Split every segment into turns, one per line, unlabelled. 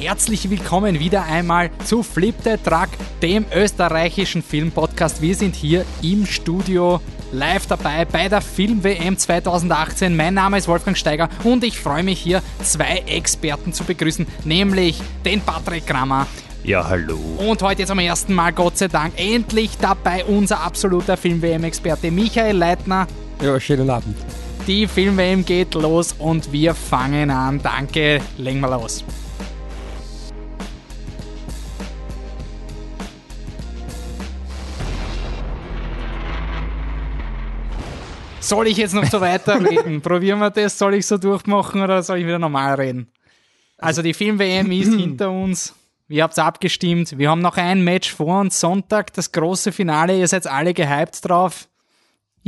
Herzlich willkommen wieder einmal zu Flip the Truck, dem österreichischen Filmpodcast. Wir sind hier im Studio live dabei bei der Film-WM 2018. Mein Name ist Wolfgang Steiger und ich freue mich hier zwei Experten zu begrüßen, nämlich den Patrick Kramer.
Ja, hallo.
Und heute zum ersten Mal, Gott sei Dank, endlich dabei unser absoluter Film-WM-Experte Michael Leitner.
Ja, schönen Abend.
Die Film-WM geht los und wir fangen an. Danke, legen wir los. Soll ich jetzt noch so weiterreden? Probieren wir das? Soll ich so durchmachen oder soll ich wieder normal reden? Also die Film-WM ist hinter uns. Ihr habt abgestimmt. Wir haben noch ein Match vor uns. Sonntag, das große Finale. Ihr seid alle gehypt drauf.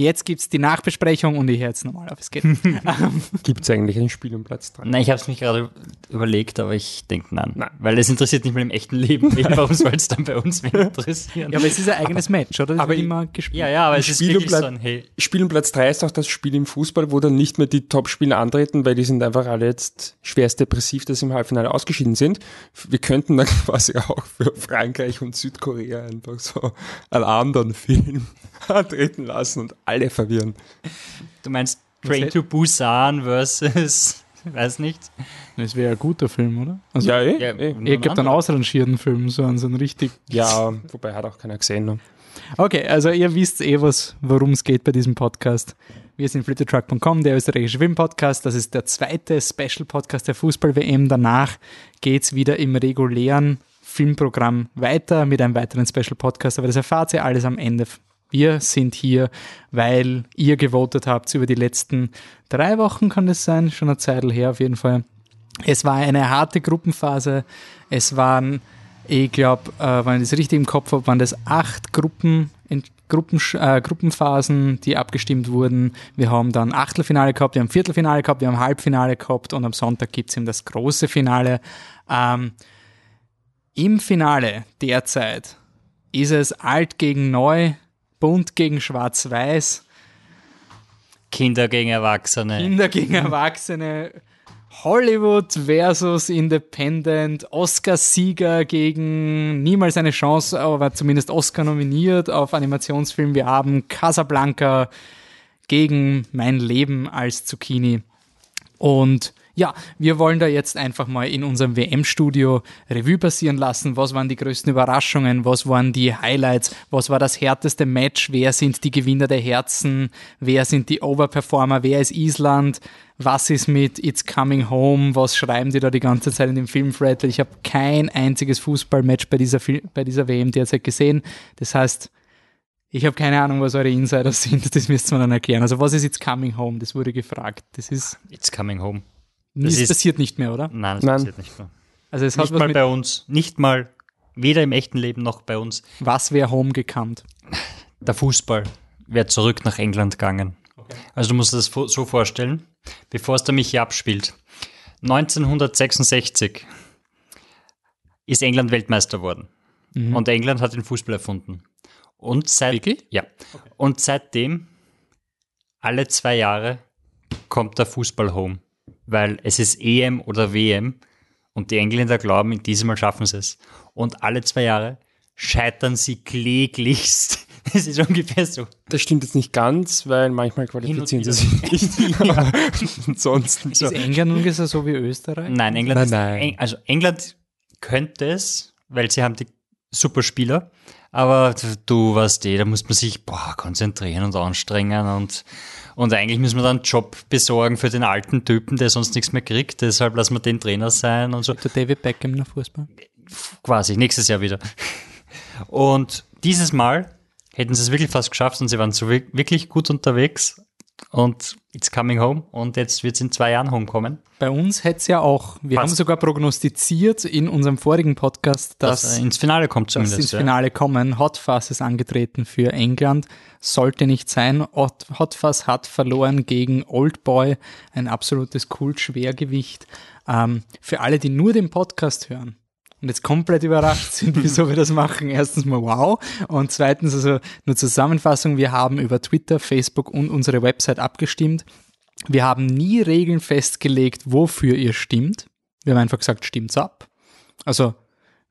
Jetzt gibt es die Nachbesprechung und ich höre jetzt nochmal auf. Es geht.
Gibt es eigentlich ein Spiel um Platz 3?
Nein, ich habe es mich gerade überlegt, aber ich denke nein. nein. Weil es interessiert nicht mal im echten Leben. Warum soll es dann bei uns mehr interessieren?
Ja, aber es ist ein eigenes Match, oder?
Das aber
immer gespielt. Ja, ja, aber es Spiel ist wirklich um so ein hey.
Spiel um Platz 3 ist auch das Spiel im Fußball, wo dann nicht mehr die Top-Spieler antreten, weil die sind einfach alle jetzt schwerst depressiv, dass sie im Halbfinale ausgeschieden sind. Wir könnten dann quasi auch für Frankreich und Südkorea einfach so einen anderen Film antreten lassen und alle verwirren.
Du meinst Train to Busan versus, weiß nicht.
Das wäre ein guter Film, oder?
Also, ja, eh. Ja,
eh. Ich gibt einen ausrangierten Film, so einen, so einen richtig.
Ja, wobei hat auch keiner gesehen. Ne?
Okay, also ihr wisst eh was, worum es geht bei diesem Podcast. Wir sind flittertruck.com, der österreichische Filmpodcast. Das ist der zweite Special-Podcast der Fußball-WM. Danach geht es wieder im regulären Filmprogramm weiter mit einem weiteren Special-Podcast. Aber das erfahrt ihr alles am Ende wir sind hier, weil ihr gewotet habt über die letzten drei Wochen, kann es sein, schon eine Zeit her auf jeden Fall. Es war eine harte Gruppenphase. Es waren, ich glaube, äh, wenn ich das richtig im Kopf habe, waren das acht Gruppen, in Gruppen, äh, Gruppenphasen, die abgestimmt wurden. Wir haben dann Achtelfinale gehabt, wir haben Viertelfinale gehabt, wir haben Halbfinale gehabt und am Sonntag gibt es eben das große Finale. Ähm, Im Finale derzeit ist es alt gegen neu, bunt gegen schwarz-weiß.
Kinder gegen Erwachsene.
Kinder gegen Erwachsene. Hollywood versus Independent, Oscar-Sieger gegen niemals eine Chance, aber zumindest Oscar nominiert auf Animationsfilm. Wir haben Casablanca gegen Mein Leben als Zucchini. Und ja, wir wollen da jetzt einfach mal in unserem WM-Studio Revue passieren lassen. Was waren die größten Überraschungen? Was waren die Highlights? Was war das härteste Match? Wer sind die Gewinner der Herzen? Wer sind die Overperformer? Wer ist Island? Was ist mit It's Coming Home? Was schreiben die da die ganze Zeit in dem Filmthread? Ich habe kein einziges Fußballmatch bei dieser, bei dieser WM derzeit gesehen. Das heißt, ich habe keine Ahnung, was eure Insider sind. Das müsst ihr mir dann erklären. Also was ist It's Coming Home? Das wurde gefragt. Das ist
It's Coming Home.
Das ist, passiert nicht mehr, oder?
Nein, das Nein. passiert nicht mehr.
Also es
nicht
hat
mal bei uns, nicht mal, weder im echten Leben noch bei uns.
Was wäre Home gekannt?
Der Fußball wäre zurück nach England gegangen. Okay. Also du musst das so vorstellen, bevor es der Michi abspielt. 1966 ist England Weltmeister worden. Mhm. Und England hat den Fußball erfunden. Und seit,
Wirklich?
Ja. Okay. Und seitdem, alle zwei Jahre, kommt der Fußball home weil es ist EM oder WM und die Engländer glauben, in diesem Mal schaffen sie es. Und alle zwei Jahre scheitern sie kläglichst. Es ist ungefähr so.
Das stimmt jetzt nicht ganz, weil manchmal qualifizieren sie sich nicht.
ja. Ansonsten so. Ist England ungefähr so wie Österreich?
Nein, England nein, ist, nein. also England könnte es, weil sie haben die Superspieler. Aber du weißt eh, da muss man sich boah, konzentrieren und anstrengen und und eigentlich müssen wir dann einen Job besorgen für den alten Typen, der sonst nichts mehr kriegt. Deshalb lassen wir den Trainer sein und so.
Der David Beckham nach Fußball?
Quasi, nächstes Jahr wieder. Und dieses Mal hätten sie es wirklich fast geschafft und sie waren so wirklich gut unterwegs und it's coming home und jetzt wird es in zwei Jahren homekommen.
Bei uns hätte es ja auch, wir Fast. haben sogar prognostiziert in unserem vorigen Podcast, dass,
dass ins Finale kommt
zumindest. Dass ins Finale ja. kommen. Hot Fuzz ist angetreten für England, sollte nicht sein. Hot, Hot Fuzz hat verloren gegen Old Boy, ein absolutes Kult-Schwergewicht. Ähm, für alle, die nur den Podcast hören, und jetzt komplett überrascht sind, wieso wir das machen. Erstens mal wow und zweitens also nur Zusammenfassung, wir haben über Twitter, Facebook und unsere Website abgestimmt. Wir haben nie Regeln festgelegt, wofür ihr stimmt. Wir haben einfach gesagt, stimmt's ab. Also,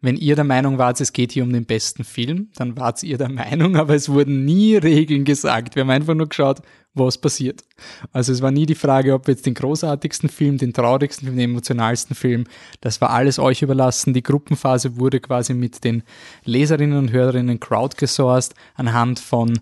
wenn ihr der Meinung wart, es geht hier um den besten Film, dann wart ihr der Meinung, aber es wurden nie Regeln gesagt. Wir haben einfach nur geschaut, was passiert. Also es war nie die Frage, ob wir jetzt den großartigsten Film, den traurigsten Film, den emotionalsten Film, das war alles euch überlassen. Die Gruppenphase wurde quasi mit den Leserinnen und Hörerinnen crowdgesourced anhand von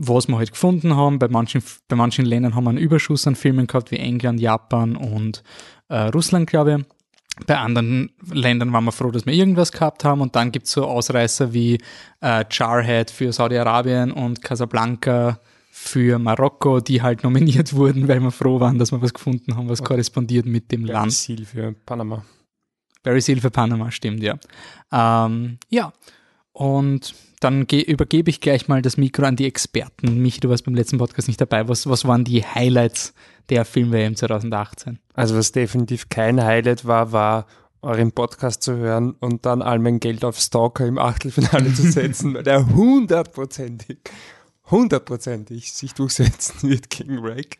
was wir halt gefunden haben. Bei manchen, bei manchen Ländern haben wir einen Überschuss an Filmen gehabt, wie England, Japan und äh, Russland, glaube ich. Bei anderen Ländern waren wir froh, dass wir irgendwas gehabt haben. Und dann gibt's so Ausreißer wie äh, Jarhead für Saudi-Arabien und Casablanca für Marokko, die halt nominiert wurden, weil wir froh waren, dass wir was gefunden haben, was korrespondiert mit dem Land.
Ziel für Panama.
Barry Seal für Panama, stimmt, ja. Ähm, ja, und dann übergebe ich gleich mal das Mikro an die Experten. Mich, du warst beim letzten Podcast nicht dabei. Was, was waren die Highlights der Film-WM 2018?
Also was definitiv kein Highlight war, war euren Podcast zu hören und dann all mein Geld auf Stalker im Achtelfinale zu setzen, weil der hundertprozentig, hundertprozentig sich durchsetzen wird gegen Rake.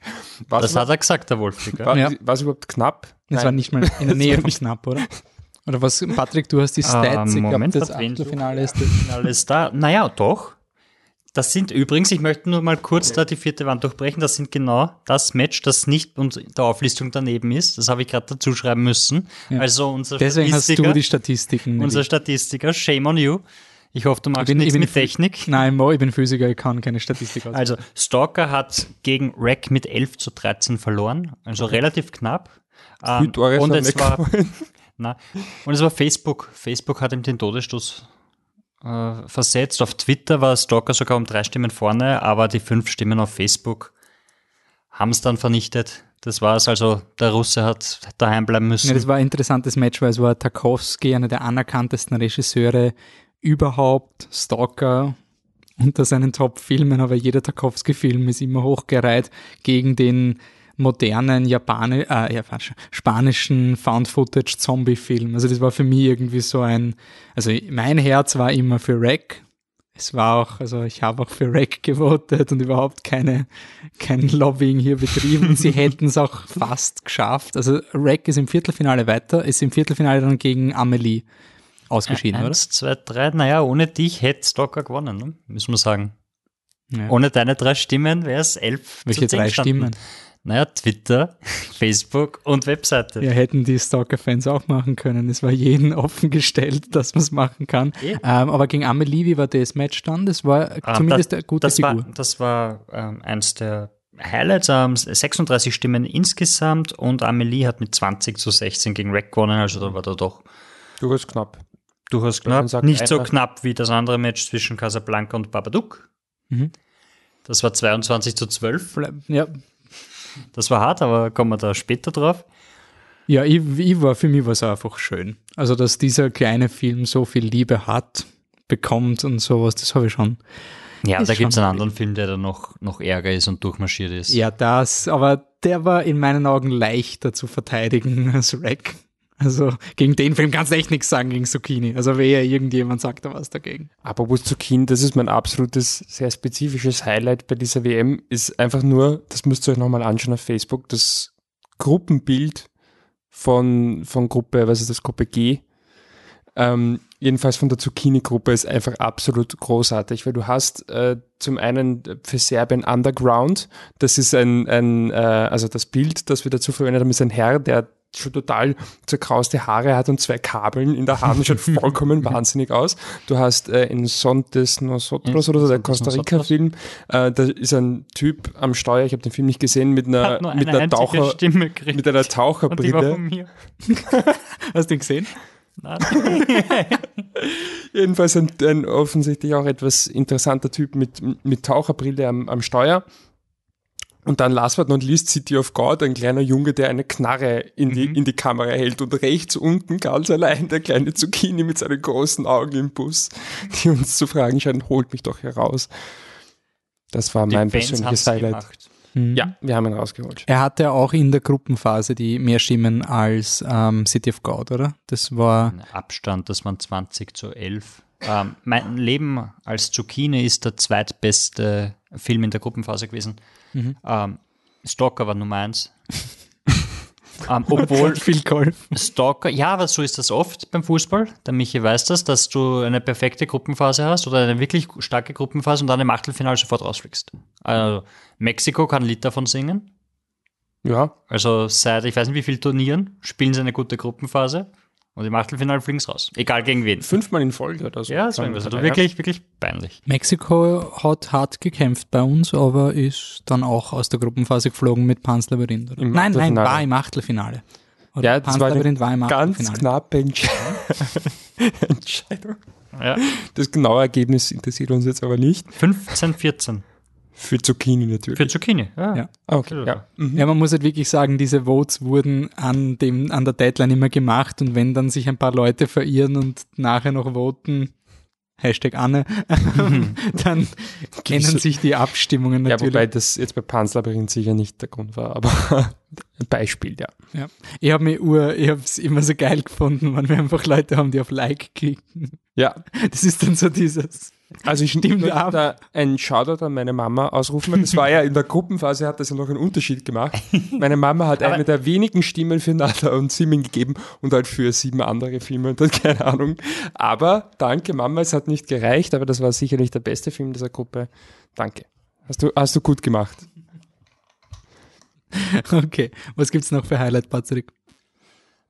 das hat er gesagt, der Wolfgang.
War,
Ja.
war es überhaupt knapp?
Das
Nein.
war nicht mal in der Nähe von knapp, oder? Oder was, Patrick, du hast die Stats. ich glaube,
Moment,
das? Achtelfinale ist
Finale ist da. Naja, doch. Das sind übrigens, ich möchte nur mal kurz da die vierte Wand durchbrechen, das sind genau das Match, das nicht unter der Auflistung daneben ist. Das habe ich gerade dazu schreiben müssen.
Ja.
Also unser
Deswegen hast
Statistiker,
du die Statistiken.
unser Statistiker, shame on you. Ich hoffe, du machst
bin-
nichts mit Technik.
Nein, Mo, ich bin Physiker, ich kann keine Statistik aus.
Also Stalker hat gegen Rack mit 11 zu 13 verloren, also relativ knapp. Ähm, und, es war. na, und es war Facebook. Facebook hat ihm den Todesstoß äh, versetzt. Auf Twitter war Stalker sogar um drei Stimmen vorne, aber die fünf Stimmen auf Facebook haben es dann vernichtet. Das war's. Also der Russe hat daheim bleiben müssen.
Ja, das war ein interessantes Match, weil es war Tarkovsky, einer der anerkanntesten Regisseure überhaupt, Stalker unter seinen Top-Filmen, aber jeder Tarkovsky-Film ist immer hochgereiht gegen den modernen Japani äh, ja, falsch, spanischen Found-Footage-Zombie-Film. Also das war für mich irgendwie so ein, also mein Herz war immer für Rack. Es war auch, also ich habe auch für Rack gewotet und überhaupt keine, kein Lobbying hier betrieben. Sie hätten es auch fast geschafft. Also Rack ist im Viertelfinale weiter, ist im Viertelfinale dann gegen Amelie ausgeschieden, oder?
Eins, zwei, drei. Naja, ohne dich hätte Stalker gewonnen, ne? müssen wir sagen.
Ja.
Ohne deine drei Stimmen wäre es elf
Welche
zu 10
drei
gestanden.
Stimmen?
Naja, Twitter, Facebook und Webseite.
Ja, hätten die Stalker-Fans auch machen können. Es war jeden offen gestellt, dass man es machen kann. Ähm, aber gegen Amelie, wie war das Match dann? Das war
Ah,
zumindest
das,
eine gute
das
Figur.
War, das war ähm, eins der Highlights. Ähm, 36 Stimmen insgesamt und Amelie hat mit 20 zu 16 gegen Rack gewonnen. Also da war da doch
Durchaus knapp.
durchaus
Man
knapp.
sagt
Nicht so knapp wie das andere Match zwischen Casablanca und Babadook.
Mhm.
Das war 22 zu 12.
Ja,
Das war hart, aber kommen wir da später drauf.
Ja, ich, ich war, für mich war es einfach schön. Also, dass dieser kleine Film so viel Liebe hat, bekommt und sowas, das habe ich schon.
Ja, da gibt es einen anderen Film, der da noch, noch ärger ist und durchmarschiert ist.
Ja, das, aber der war in meinen Augen leichter zu verteidigen als Rack. Also, gegen den Film kannst du echt nichts sagen, gegen Zucchini. Also, wer irgendjemand sagt da was dagegen.
Apropos Zucchini, das ist mein absolutes, sehr spezifisches Highlight bei dieser WM, ist einfach nur, das müsst ihr euch nochmal anschauen auf Facebook, das Gruppenbild von, von Gruppe, was ist das, Gruppe G, ähm, jedenfalls von der Zucchini-Gruppe ist einfach absolut großartig, weil du hast äh, zum einen für Serbien Underground, das ist ein, ein äh, also das Bild, das wir dazu verwendet haben, ist ein Herr, der schon total zerkrauste Haare hat und zwei Kabeln in der Hand, schaut vollkommen wahnsinnig aus. Du hast äh, in Sontes Nosotros oder so, der Costa. Rica-Film, äh, da ist ein Typ am Steuer, ich habe den Film nicht gesehen, mit einer,
nur
mit
eine
einer Taucher, mit einer Taucherbrille.
Hast du ihn gesehen?
Nein.
Jedenfalls ein, ein offensichtlich auch etwas interessanter Typ mit, mit Taucherbrille am, am Steuer. Und dann last but not least City of God, ein kleiner Junge, der eine Knarre in die, in die Kamera hält. Und rechts unten ganz allein der kleine Zucchini mit seinen großen Augen im Bus, die uns zu fragen scheinen, holt mich doch heraus. Das war
Die
mein
Fans
persönliches Highlight.
gemacht.
Ja, wir haben ihn rausgeholt.
Er hatte auch in der Gruppenphase die mehr Stimmen als ähm, City of God, oder? Das war,
Ein Abstand, das waren 20 zu 11. Ähm, mein Leben als Zucchini ist der zweitbeste Film in der Gruppenphase gewesen.
Mhm.
Ähm, Stalker war Nummer eins. Ähm, obwohl
Viel Golf.
Stalker, ja, aber so ist das oft beim Fußball. Der Michi weiß das, dass du eine perfekte Gruppenphase hast oder eine wirklich starke Gruppenphase und dann im Achtelfinale sofort rausfliegst. Also Mexiko kann ein Lied davon singen.
Ja,
Also seit, ich weiß nicht wie vielen Turnieren, spielen sie eine gute Gruppenphase und im Achtelfinale fliegen sie raus. Egal gegen wen.
fünfmal in Folge oder so.
Ja, so irgendwas. Also wirklich, wirklich peinlich.
Mexiko hat hart gekämpft bei uns, aber ist dann auch aus der Gruppenphase geflogen mit Pans Labyrinth. Oder?
Im
Nein, nein, war im Achtelfinale. Oder
Ja, das
Pans
war eine
Labyrinth war im
ganz
Achtelfinale.
knappe Entsch Entscheidung.
Ja.
Das genaue Ergebnis interessiert uns jetzt aber nicht.
15, 14.
Für Zucchini natürlich.
Für Zucchini. Ja.
Ja.
Ah, okay, ja. Mhm.
Ja, man muss halt wirklich sagen, diese Votes wurden an dem, an der Deadline immer gemacht und wenn dann sich ein paar Leute verirren und nachher noch voten, Hashtag Anne, dann ändern sich die Abstimmungen
Ja,
natürlich.
wobei das jetzt bei Panslabyrinth sicher nicht der Grund war, aber ein Beispiel, ja.
ja. Ich habe mir ur, ich habe es immer so geil gefunden, wenn wir einfach Leute haben, die auf Like klicken.
Ja,
Das ist dann so dieses,
also ich
Stimmt
da einen Shoutout an meine Mama ausrufen, weil das war ja in der Gruppenphase, hat das ja noch einen Unterschied gemacht. Meine Mama hat eine der wenigen Stimmen für Nada und Simin gegeben und halt für sieben andere Filme und dann keine Ahnung. Aber danke Mama, es hat nicht gereicht, aber das war sicherlich der beste Film dieser Gruppe. Danke. Hast du, hast du gut gemacht.
okay, was gibt's noch für Highlight, Patrick?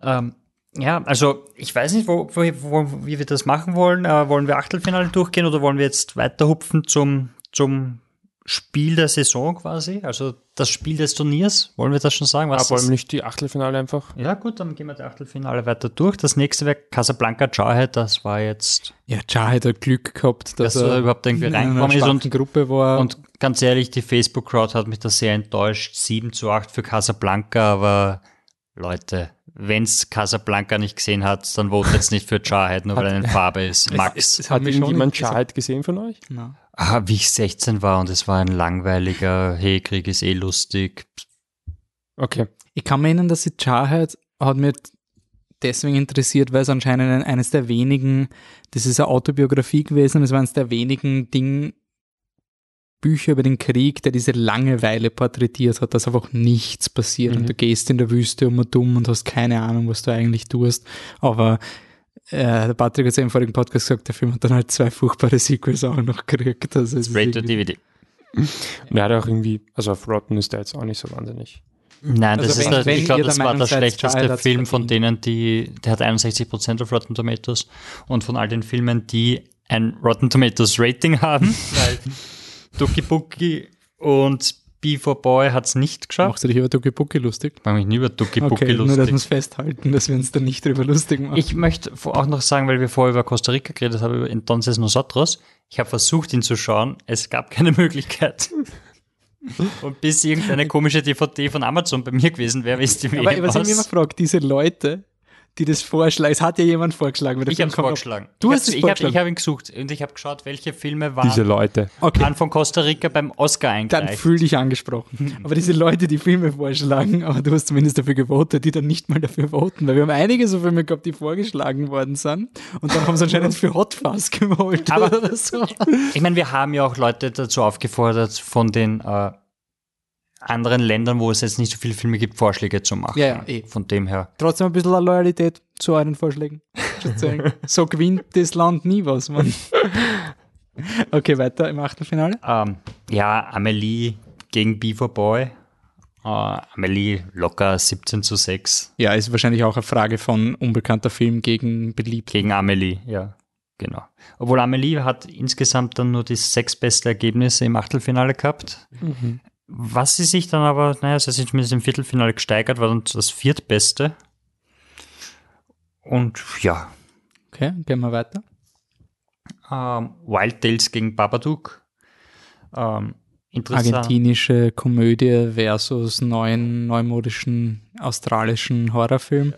Ähm, ja, also ich weiß nicht, wo, wo, wo, wie wir das machen wollen. Äh, wollen wir Achtelfinale durchgehen oder wollen wir jetzt weiter hupfen zum, zum Spiel der Saison quasi? Also das Spiel des Turniers? Wollen wir das schon sagen? Was
Aber wollen wir nicht die Achtelfinale einfach?
ja gut, dann gehen wir die Achtelfinale weiter durch. Das nächste wäre Casablanca Jarhead. Das war jetzt,
Ja, Char hat Glück gehabt, dass
dass er überhaupt irgendwie reingekommen ist und
Gruppe war.
Und ganz ehrlich, die Facebook-Crowd hat mich da sehr enttäuscht. 7 zu 8 für Casablanca, aber Leute, wenn's Casablanca nicht gesehen hat, dann votet nicht für Jarhead, nur weil er eine Farbe ist. Max.
es
Hat
mich schon
irgendjemand
interessiert.
Charheit gesehen von euch?
Na.
Ah, wie ich 16 war und es war ein langweiliger, hey, Krieg ist eh lustig.
Okay.
Ich kann mir erinnern, dass die Jarhead hat mir deswegen interessiert, weil es anscheinend ein- eines der wenigen, das ist eine Autobiografie gewesen, es war eines der wenigen Ding, Bücher über den Krieg, der diese Langeweile porträtiert hat, dass einfach nichts passiert
Mhm.
und du gehst in der Wüste um und dumm und hast keine Ahnung, was du eigentlich tust. Aber äh, der Patrick hat ja im vorigen Podcast gesagt, der Film hat dann halt zwei furchtbare Sequels auch noch gekriegt. Also es ist
Straight to
irgendwie-
DVD.
Und er hat auch irgendwie, also auf Rotten ist der jetzt auch nicht so wahnsinnig.
Nein, das
Also
ist
wenn-
der,
wenn
ich glaube, das war der schlechteste Film von denen, die, der hat 61% auf Rotten Tomatoes und von all den Filmen, die ein Rotten Tomatoes Rating haben, weil Ducky Bookie und B4 Boy hat's nicht geschafft.
Machst du dich über Ducky Bucky lustig?
Mach mich nie über Ducky Bookie
Okay, nur dass
lustig.
wir es festhalten, dass wir uns da nicht drüber lustig machen.
Ich möchte auch noch sagen, weil wir vorher über Costa Rica geredet haben, über Entonces Nosotros. Ich habe versucht, ihn zu schauen. Es gab keine Möglichkeit. Und bis irgendeine komische DVD von Amazon bei mir gewesen wäre, ist die
Aber
WM
was ich mich immer frage, diese Leute, die das vorschlagen, es hat ja jemand vorgeschlagen.
Ich habe
auf-
vorgeschlagen.
Du
ich
hast es
hab,
vorgeschlagen?
ich habe ihn gesucht und ich habe geschaut, welche Filme waren,
Diese Leute.
Okay,
waren von Costa Rica beim Oscar
dann
eingereicht.
fühl dich angesprochen. Aber diese Leute, die Filme vorschlagen, aber du hast zumindest dafür gewotet, die dann nicht mal dafür voten, weil wir haben einige so Filme gehabt, die vorgeschlagen worden sind und dann haben sie anscheinend für Hot Fuzz gewollt
Aber-
oder so.
Ich meine, wir haben ja auch Leute dazu aufgefordert, von den äh, anderen Ländern, wo es jetzt nicht so viele Filme gibt, Vorschläge zu machen.
Ja, ja, eh.
Von dem her.
Trotzdem ein bisschen Loyalität zu euren Vorschlägen. So gewinnt das Land nie was, Mann. Okay, weiter im Achtelfinale.
Ähm, ja, Amelie gegen Beaver Boy. Äh, Amelie locker 17 zu 6
Ja, ist wahrscheinlich auch eine Frage von unbekannter Film gegen beliebt.
gegen Amelie, ja, genau. Obwohl Amelie hat insgesamt dann nur die sechs beste Ergebnisse im Achtelfinale gehabt. Was sie sich dann aber, naja, sie sich zumindest im Viertelfinale gesteigert, war dann das viertbeste. Und ja,
Okay, gehen wir weiter.
ähm, Wild Tales gegen Babadook. Ähm, interessant.
Argentinische Komödie versus neuen, neumodischen australischen Horrorfilm.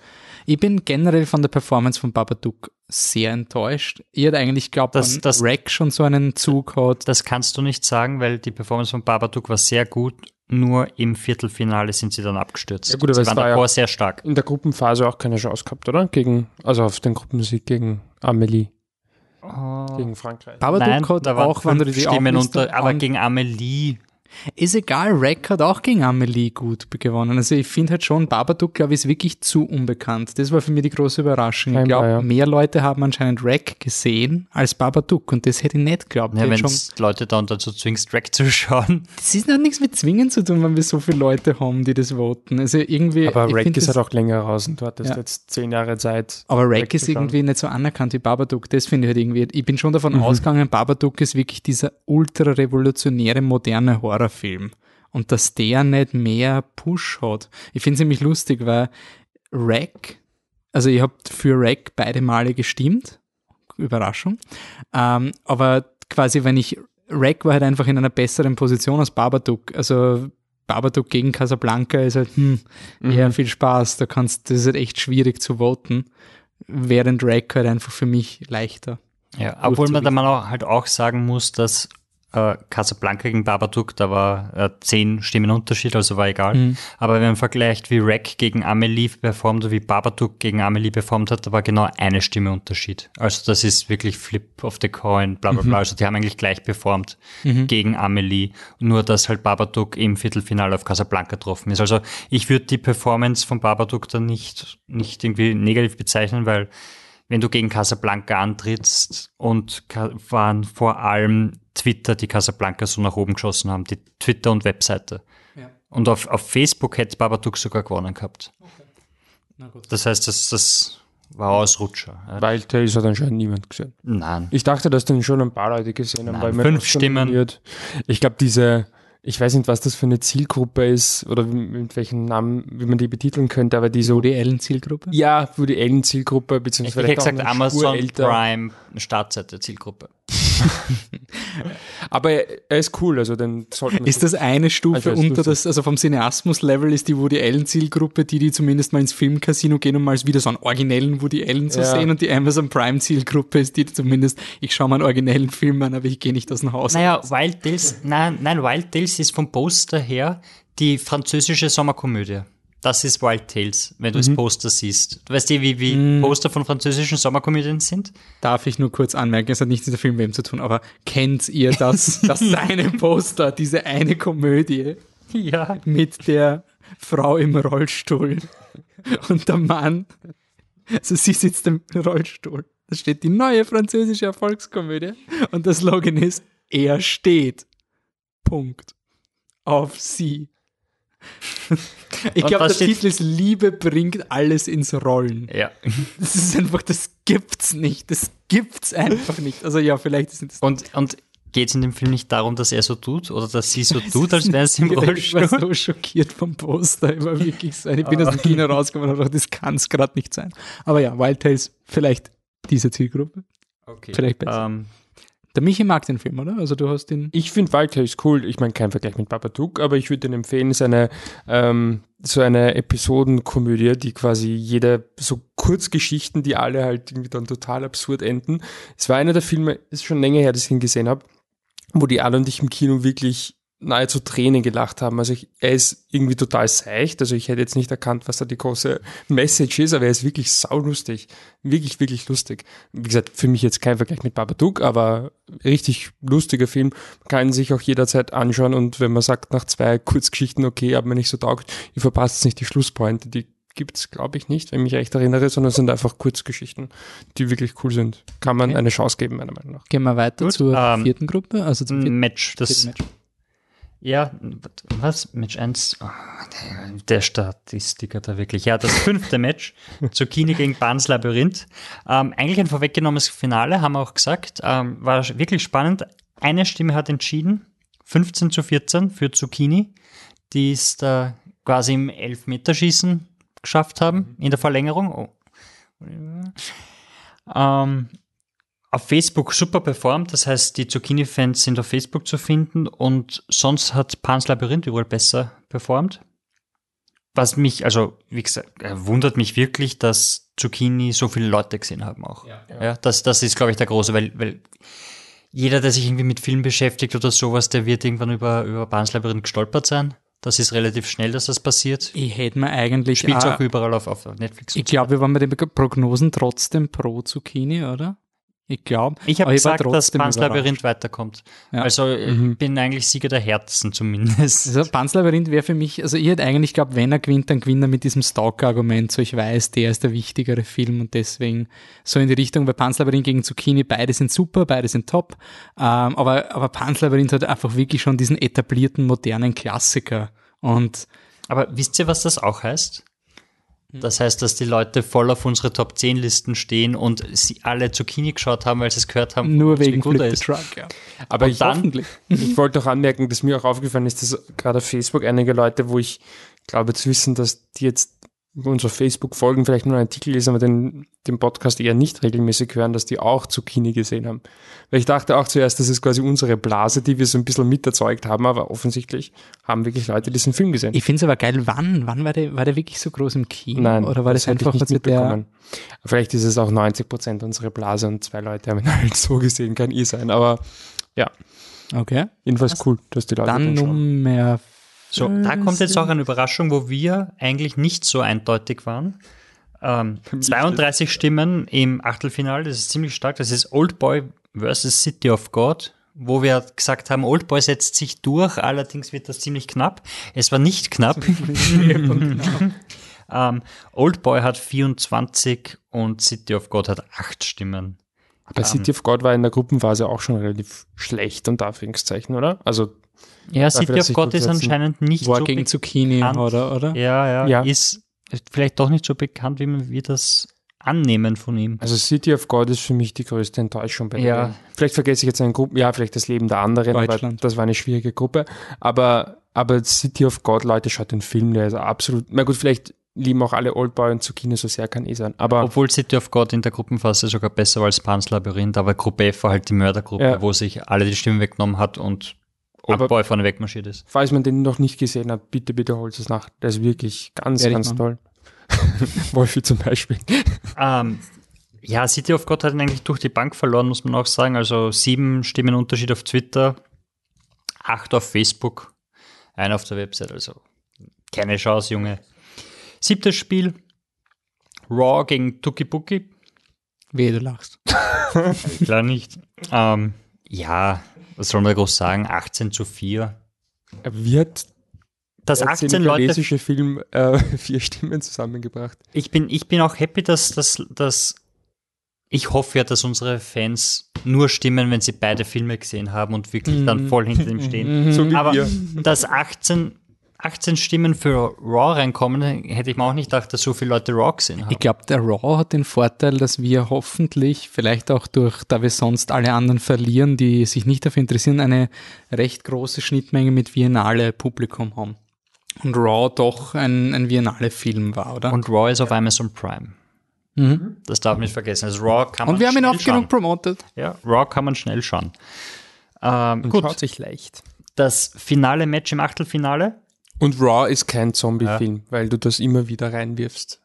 Ich bin generell von der Performance von Babadook sehr enttäuscht. Ich hätte eigentlich geglaubt,
Das-
dass
das-
Rack schon so einen Zug hat.
Das kannst du nicht sagen, weil die Performance von Babadook war sehr gut. Nur im Viertelfinale sind sie dann abgestürzt.
Ja gut, aber
sie waren
war ja-
davor sehr stark.
In der Gruppenphase auch keine Chance gehabt, oder? Gegen, also auf den Gruppensieg gegen Amelie, gegen Frankreich.
Babadook
Nein,
hat
da waren
auch, wenn du die
Stimmen unter, aber gegen Amelie
Ist egal, Rack hat auch gegen Amelie gut gewonnen. Also ich finde halt schon, Babadook, glaube ich, ist wirklich zu unbekannt. Das war für mich die große Überraschung. Ich glaube,
ja.
mehr Leute haben anscheinend Rack gesehen als Babadook und das hätte ich nicht geglaubt.
Ja, wenn
schon,
Leute dann dazu zwingst, Track zu schauen.
das ist noch nichts mit Zwingen zu tun, wenn wir so viele Leute haben, die das voten. Also irgendwie.
Aber Rack ist
das,
halt auch länger raus und du hattest
Ja.
jetzt zehn Jahre Zeit.
aber Rack
Rack
ist irgendwie nicht so anerkannt wie Babadook. Das finde ich halt irgendwie. Ich bin schon davon
Mhm.
ausgegangen, Babadook ist wirklich dieser ultra revolutionäre moderne Horrorfilm. Und dass der nicht mehr Push hat. Ich finde es nämlich lustig, weil Rack, also ich habe für Rack beide Male gestimmt. Überraschung. Ähm, aber quasi, wenn ich, Rack war halt einfach in einer besseren Position als Babadook. Also Babadook gegen Casablanca ist halt, hm, ja, viel Spaß. Da kannst, das ist halt echt schwierig zu voten. Während Rack halt einfach für mich leichter.
Ja, obwohl man da mal auch, halt auch sagen muss, dass äh, Casablanca gegen Babadook, da war äh, zehn Stimmen Unterschied, also war egal.
Mhm.
Aber wenn man vergleicht, wie Rack gegen Amelie performt oder wie Babadook gegen Amelie performt hat, da war genau eine Stimme Unterschied. Also das ist wirklich Flip of the Coin, bla bla bla. Also die haben eigentlich gleich performt gegen Amelie, nur dass halt Babadook im Viertelfinale auf Casablanca getroffen ist. Also ich würde die Performance von Babadook dann nicht, nicht irgendwie negativ bezeichnen, weil wenn du gegen Casablanca antrittst und waren vor allem Twitter, die Casablanca so nach oben geschossen haben, die Twitter und Webseite.
Ja.
Und auf, auf Facebook hätte Babadook sogar gewonnen gehabt.
Na gut.
Das heißt, das, das war Ausrutscher.
Wild Tales hat anscheinend niemand gesehen.
Nein.
Ich dachte, dass den schon ein paar Leute gesehen haben,
Nein,
weil man
fünf Stimmen.
Ich glaube, diese, ich weiß nicht, was das für eine Zielgruppe ist oder mit welchen Namen, wie man die betiteln könnte, aber diese
Woody Allen Zielgruppe?
ja, Woody Allen Zielgruppe,
Ich
beziehungsweise
hätte
vielleicht
gesagt Amazon. Prime Startseite Zielgruppe.
Aber er, ist cool, also den sollten wir
Ist das eine Stufe
Also,
unter
lustig.
das, also vom Cineasmus-Level ist die Woody Allen-Zielgruppe, die, die zumindest mal ins Filmcasino gehen, um mal wieder so einen originellen Woody Allen zu
Ja.
sehen und die Amazon Prime-Zielgruppe ist die zumindest, ich schaue mir einen originellen Film an, aber ich gehe nicht aus dem Haus.
Naja, Wild Tales, nein, nein, Wild Tales ist vom Poster her die französische Sommerkomödie. Das ist Wild Tales, wenn du das Poster siehst. Du weißt eh, wie, wie Poster von französischen Sommerkomödien sind?
Darf ich nur kurz anmerken, es hat nichts mit der Film zu tun, aber kennt ihr das, das eine Poster, diese eine Komödie
Ja.
mit der Frau im Rollstuhl und der Mann, also sie sitzt im Rollstuhl. Da steht die neue französische Erfolgskomödie und der Slogan ist, er steht. Punkt. Auf sie. Ich glaube, der Titel ist Liebe bringt alles ins Rollen.
Ja.
Das ist einfach, das gibt's nicht. Das gibt's einfach nicht. Also ja, vielleicht ist es
Und, und geht es in dem Film nicht darum, dass er so tut oder dass sie so tut, als wäre sie im
Ich war
Rollstuhl?
so schockiert vom Poster. Ich war wirklich so. Ich bin aus dem Kino rausgekommen und gedacht, das kann es gerade nicht sein. Aber ja, Wild Tales, vielleicht diese Zielgruppe.
Okay.
Vielleicht besser.
Ähm,
Der Michi mag den Film, oder? Also du hast den.
Ich finde Wild Tales cool. Ich meine, kein Vergleich mit Babadook, aber ich würde den empfehlen. Es ist eine, ähm, so eine Episodenkomödie, die quasi jede, so Kurzgeschichten, die alle halt irgendwie dann total absurd enden. Es war einer der Filme, ist schon länger her, dass ich ihn gesehen habe, wo die alle und ich im Kino wirklich nahezu Tränen gelacht haben. Also ich, er ist irgendwie total seicht. Also ich hätte jetzt nicht erkannt, was da die große Message ist, aber er ist wirklich saulustig. Wirklich, wirklich lustig. Wie gesagt, für mich jetzt kein Vergleich mit Babadook, aber richtig lustiger Film. Man kann sich auch jederzeit anschauen und wenn man sagt, nach zwei Kurzgeschichten, okay, aber mir nicht so taugt, ihr verpasst nicht die Schlusspointe, die gibt's glaube ich, nicht, wenn ich mich recht erinnere, sondern es sind einfach Kurzgeschichten, die wirklich cool sind. Kann man
Okay.
eine Chance geben, meiner Meinung nach.
Gehen wir weiter
Gut,
zur
ähm,
vierten Gruppe, also zum vierten,
Match. Das,
vierten Match.
Ja, was? Match 1? Oh, der, der Statistiker da wirklich. Ja, das fünfte Match. Zucchini gegen Barnes Labyrinth. Ähm, eigentlich ein vorweggenommenes Finale, haben wir auch gesagt. Ähm, war wirklich spannend. Eine Stimme hat entschieden. 15 zu 14 für Zucchini, die es da quasi im Elfmeterschießen geschafft haben, in der Verlängerung. Oh. Ähm, auf Facebook super performt, das heißt, die Zucchini-Fans sind auf Facebook zu finden und sonst hat Pans Labyrinth überall besser performt. Was mich, also wie gesagt, äh, wundert mich wirklich, dass Zucchini so viele Leute gesehen haben auch. Ja, das, das ist, glaube ich, der große, weil, weil jeder, der sich irgendwie mit Film beschäftigt oder sowas, der wird irgendwann über, über Pans Labyrinth gestolpert sein. Das ist relativ schnell, dass das passiert.
Ich hätte mir eigentlich.
Spielt
auch-
auch überall auf, auf Netflix.
ich glaube, wir waren bei den Prognosen trotzdem pro Zucchini, oder? Ich glaube.
Ich habe gesagt, dass Pans Labyrinth weiterkommt.
Ja.
Also ich
Mhm.
bin eigentlich Sieger der Herzen zumindest.
Also Pans Labyrinth wäre für mich, also ich hätte eigentlich glaubt, wenn er gewinnt, dann gewinnt er mit diesem Stalker-Argument. So, ich weiß, der ist der wichtigere Film und deswegen so in die Richtung, weil Pans Labyrinth gegen Zucchini, beide sind super, beide sind top. Ähm, aber, aber Pans Labyrinth hat einfach wirklich schon diesen etablierten, modernen Klassiker. Und
Aber wisst ihr, was das auch heißt? Das heißt, dass die Leute voll auf unsere Top 10 Listen stehen und sie alle Zucchini geschaut haben, weil sie es gehört haben,
nur wegen Flip
ist.
the Truck, ja.
Aber
Und
ich,
dann-
ich wollte auch anmerken, dass mir auch aufgefallen ist, dass gerade auf Facebook einige Leute, wo ich glaube zu wissen, dass die jetzt unser Facebook folgen, vielleicht nur einen Artikel lesen, aber den, den Podcast eher nicht regelmäßig hören, dass die auch Zucchini gesehen haben. Weil ich dachte auch zuerst, das ist quasi unsere Blase, die wir so ein bisschen miterzeugt haben, aber offensichtlich haben wirklich Leute diesen Film gesehen.
Ich finde es aber geil, wann? Wann war der, war der wirklich so groß im Kino?
Nein,
Oder war das,
ich
einfach
nicht
also der,
mitbekommen. Vielleicht ist es auch 90 Prozent unserer Blase und zwei Leute haben ihn halt so gesehen, kann eh sein. Aber
Okay.
jedenfalls cool, dass die Leute
Dann. Nummer
So, da kommt jetzt auch eine Überraschung, wo wir eigentlich nicht so eindeutig waren. Ähm, 32 Stimmen im Achtelfinale, das ist ziemlich stark. Das ist Old Boy versus City of God, wo wir gesagt haben, Old Boy setzt sich durch, allerdings wird das ziemlich knapp. Es war nicht knapp. ähm, Old Boy hat 24 und City of God hat 8 Stimmen.
Aber City of God war in der Gruppenphase auch schon relativ schlecht, unter Anführungszeichen, oder? Also,
Ja, City of God ist anscheinend nicht
war
so
gegen Zucchini,
bekannt.
oder? oder?
Ja, ja,
Ja.
Ist vielleicht doch nicht so bekannt, wie man- wir das annehmen von ihm.
also City of God ist für mich die größte Enttäuschung bei
Ja.
der Vielleicht vergesse ich jetzt eine Gruppe, ja, vielleicht das Leben der anderen, aber das war eine schwierige Gruppe. Aber, aber City of God, Leute, schaut den Film, der ist absolut, na gut, vielleicht lieben auch alle Oldboy und Zucchini so sehr, kann eh sein. Aber
Obwohl City of God in der Gruppenphase sogar besser war als Pans Labyrinth, aber Gruppe F war halt die Mördergruppe,
Ja.
wo sich alle die Stimmen weggenommen hat und Oldboy vorne wegmarschiert ist.
falls man den noch nicht gesehen hat, bitte, bitte holt es nach. Der ist wirklich ganz,
Werde ich
ganz toll. Wolfi zum Beispiel.
Ähm, ja, City of God hat ihn eigentlich durch die Bank verloren, muss man auch sagen. Also sieben Stimmen Unterschied auf Twitter, acht auf Facebook, einer auf der Website. Also keine Chance, Junge. Siebtes Spiel, Raw gegen Tuki Buki.
Wehe, du lachst.
Klar nicht. Ähm, ja, was soll man groß sagen? 18 zu 4.
Wie hat
Das
der
18 Leute
senegalesische Film äh, vier Stimmen zusammengebracht?
ich bin, ich bin auch happy, dass, dass, dass ich hoffe ja, dass unsere Fans nur stimmen, wenn sie beide Filme gesehen haben und wirklich dann voll hinter dem stehen.
So
Aber
wir.
dass 18, 18 Stimmen für Raw reinkommen, hätte ich mir auch nicht gedacht, dass so viele Leute Raw gesehen haben.
Ich glaube, der Raw hat den Vorteil, dass wir hoffentlich, vielleicht auch durch, da wir sonst alle anderen verlieren, die sich nicht dafür interessieren, eine recht große Schnittmenge mit Biennale-Publikum haben. Und Raw doch ein, ein Biennale-Film war, oder?
Und Raw ist auf Amazon Prime.
Mhm.
Das darf man nicht vergessen. Also Raw kann man
Und wir haben ihn oft genug promotet.
Ja, Raw kann man schnell schauen. Ähm,
Und
gut,
schaut sich leicht.
das finale Match im Achtelfinale.
Und Raw ist kein Zombie-Film, weil du das immer wieder reinwirfst.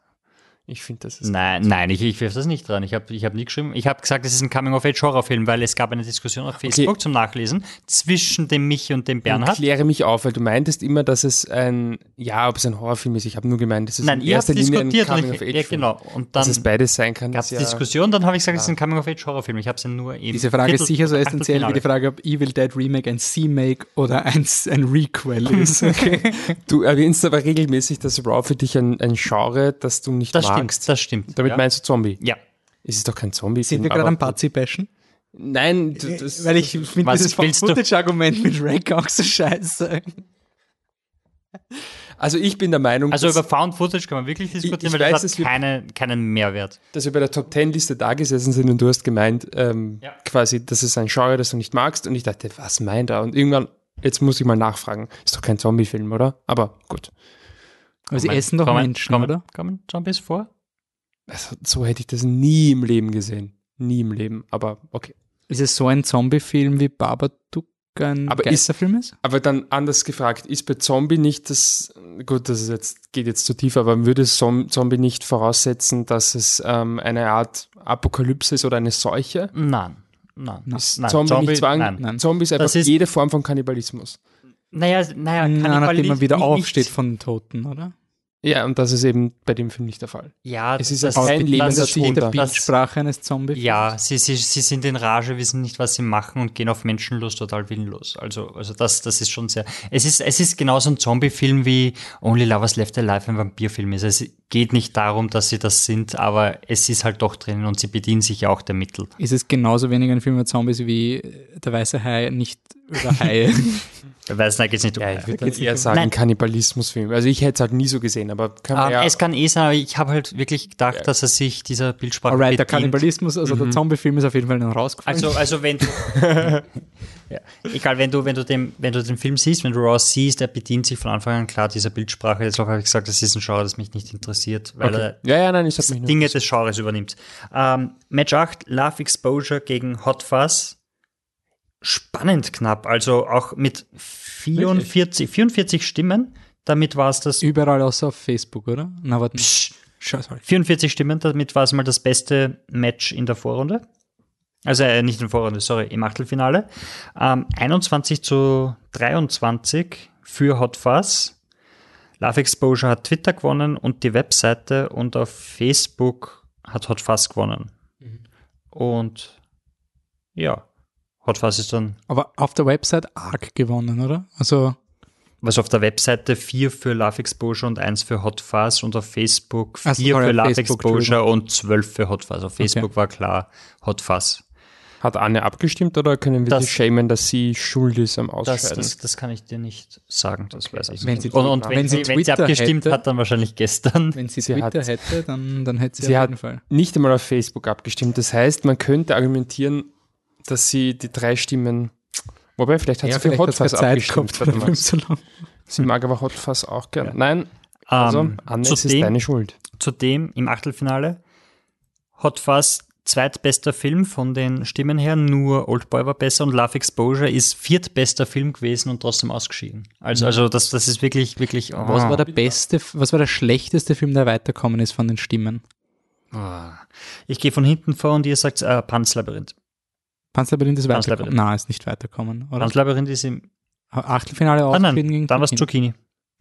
Ich finde, das ist.
Nein, nein, ich, ich wirf das nicht dran. Ich habe ich hab nie geschrieben. Ich habe gesagt, es ist ein Coming-of-Age-Horrorfilm, weil es gab eine Diskussion auf Facebook zum Nachlesen zwischen dem Michi und dem Bernhard.
kläre mich auf, weil du meintest immer, dass es ein, ja, ob es ein Horrorfilm ist. Ich habe nur gemeint, dass es
Nein,
in
ihr habt
erster Linie ein
diskutiert. und
Coming
ich,
of
ja,
Age
genau. Und
Dass
dann
es beides sein kann.
gab es
ja,
Diskussion, dann habe ich gesagt, es ist ein Coming-of-Age-Horrorfilm. Ich habe es ja nur eben.
Diese Frage ist sicher so essentiell wie die
Frage.
Frage, ob Evil Dead Remake ein C-Make oder ein, ein Requel ist. Okay.
Du erwähnst aber regelmäßig, dass Raw für dich ein, ein Genre, das du nicht
Das
magst.
Stimmt, das stimmt.
Damit
ja.
meinst du Zombie.
Ja.
Es ist doch kein Zombie.
Sind wir gerade am Patsy bashen?
Nein, du- das,
Weil ich finde dieses? Footage-Argument mit Rack auch so scheiße.
also ich bin der Meinung,
Also über Found Footage kann man wirklich diskutieren,
ich
weil
weiß,
das
dass
hat
wir-
keine, keinen Mehrwert.
dass wir bei der Top Ten Liste da gesessen sind und du hast gemeint, ähm,
Ja.
quasi, das ist ein Genre, das du nicht magst. Und ich dachte, was meint er? Und irgendwann, jetzt muss ich mal nachfragen. Ist doch kein Zombie-Film, oder? Aber gut.
Aber sie
Kommen-
essen doch
kommen-
Menschen,
kommen,
oder?
Kommen Zombies vor?
Also, so hätte ich das nie im Leben gesehen. Nie im Leben. Aber okay.
Ist es so ein Zombie-Film wie Babadook ein
Aber ist-
Geisterfilm ist?
Aber dann anders gefragt, ist bei Zombie nicht das, gut, das ist jetzt, geht jetzt zu tief, aber würde Zom- Zombie nicht voraussetzen, dass es ähm, eine Art Apokalypse ist oder eine Seuche?
Nein. Nein.
Ist
nein.
Zombie, nicht Zwang?
Nein.
Nein.
Zombie ist einfach
ist-
jede Form von Kannibalismus.
Naja, naja,
Na, nachdem man wieder
nicht-
aufsteht
nicht-
von den Toten, oder?
Ja, und das ist eben bei dem Film nicht der Fall.
Ja,
Es ist
das,
kein
das,
Toter.
in der Bildsprache eines Zombies.
Ja, sie, sie, sie sind in Rage, wissen nicht, was sie machen und gehen auf Menschenlos total willenlos. Also, also das, das ist schon sehr. Es ist, es ist genauso ein Zombie-Film wie Only Lovers Left Alive ein Vampirfilm ist. Es geht nicht darum, dass sie das sind, aber es ist halt doch drinnen und sie bedienen sich ja auch der Mittel.
Ist es genauso wenig ein Film über Zombies wie äh, Der weiße Hai nicht über Haie?
Weiß, nein, geht's nicht um.
Ja, ich würde dann eher
nicht um-
sagen
Nein.
Kannibalismusfilm. Also ich hätte es halt nie so gesehen, aber kann man
Ähm,
ja,
Es kann eh sein, aber ich habe halt wirklich gedacht, dass er sich dieser Bildsprache
Alright, der
bedient.
Kannibalismus, also der Zombie-Film ist auf jeden Fall dann rausgefallen.
Also, also wenn du, ja, egal, wenn du, wenn du den, wenn du den Film siehst, wenn du Ross siehst, er bedient sich von Anfang an klar dieser Bildsprache. Deshalb habe ich gesagt, das ist ein Genre, das mich nicht interessiert, weil
okay.
er
ja, ja, nein, ich
Dinge des Genres übernimmt. Ähm, Match 8, Love Exposure gegen Hot Fuzz. Spannend knapp, also auch mit 44, 44 Stimmen. Damit war es das
Überall außer auf Facebook, oder? Na, warte.
Psch,
sorry.
44 Stimmen, damit war es mal das beste Match in der Vorrunde. Also äh, nicht in der Vorrunde, sorry, im Achtelfinale. Ähm, 21 zu 23 für Hot Fuzz. Love Exposure hat Twitter gewonnen und die Webseite und auf Facebook hat Hot Fuzz gewonnen. Und ja, Hot Fuzz ist dann,
Aber auf der Website arg gewonnen, oder? Also,
was auf der Webseite 4 für Love Exposure und 1 für Hot Fuzz und auf Facebook 4
Ach so, sorry,
für Love
Facebook,
Exposure und 12 für Hot Fuzz. Auf Facebook
Okay.
war klar Hot Fuzz.
Hat Anne abgestimmt oder können wir
Das-
sie schämen, dass sie schuld ist am
Das,
Ausscheiden?
das, das kann ich dir nicht sagen, das weiß ich
Wenn
nicht.
sie-
und und wenn,
wenn sie
sie, wenn sie
Twitter
abgestimmt
hätte-
hat, dann wahrscheinlich gestern.
wenn sie,
Sie
Twitter
hat-
hätte, dann, dann hätte sie,
Sie
auf
hat-
jeden Fall.
nicht einmal auf Facebook abgestimmt. Das heißt, man könnte argumentieren, dass sie die drei Stimmen. Wobei, vielleicht hat sie für
vielleicht
Hot
hat's keine
Fuzz
Zeit
abgestimmt.
gehabt, Film so lang
Sie mag aber Hot Fuzz auch gern. Nein, also,
Ähm,
Anne, es ist
zudem-
deine Schuld.
Zudem im Achtelfinale Hot Fuzz zweitbester Film von den Stimmen her, nur Oldboy war besser und Love Exposure ist viertbester Film gewesen und trotzdem ausgeschieden. Also, also das, das ist wirklich, wirklich.
Mhm. Was
oh.
war der beste, was war der schlechteste Film, der weiterkommen ist von den Stimmen?
Oh. Ich gehe von hinten vor und ihr sagt äh, Panzlabyrinth.
Panzerlabyrinth ist weitergekommen.
Panzerlabyrinth.
Nein, ist nicht weitergekommen, oder?
Panzlabyrinth ist im.
Achtelfinale
Ah
ausgeschieden
nein,
gegen
dann war es
Zucchini.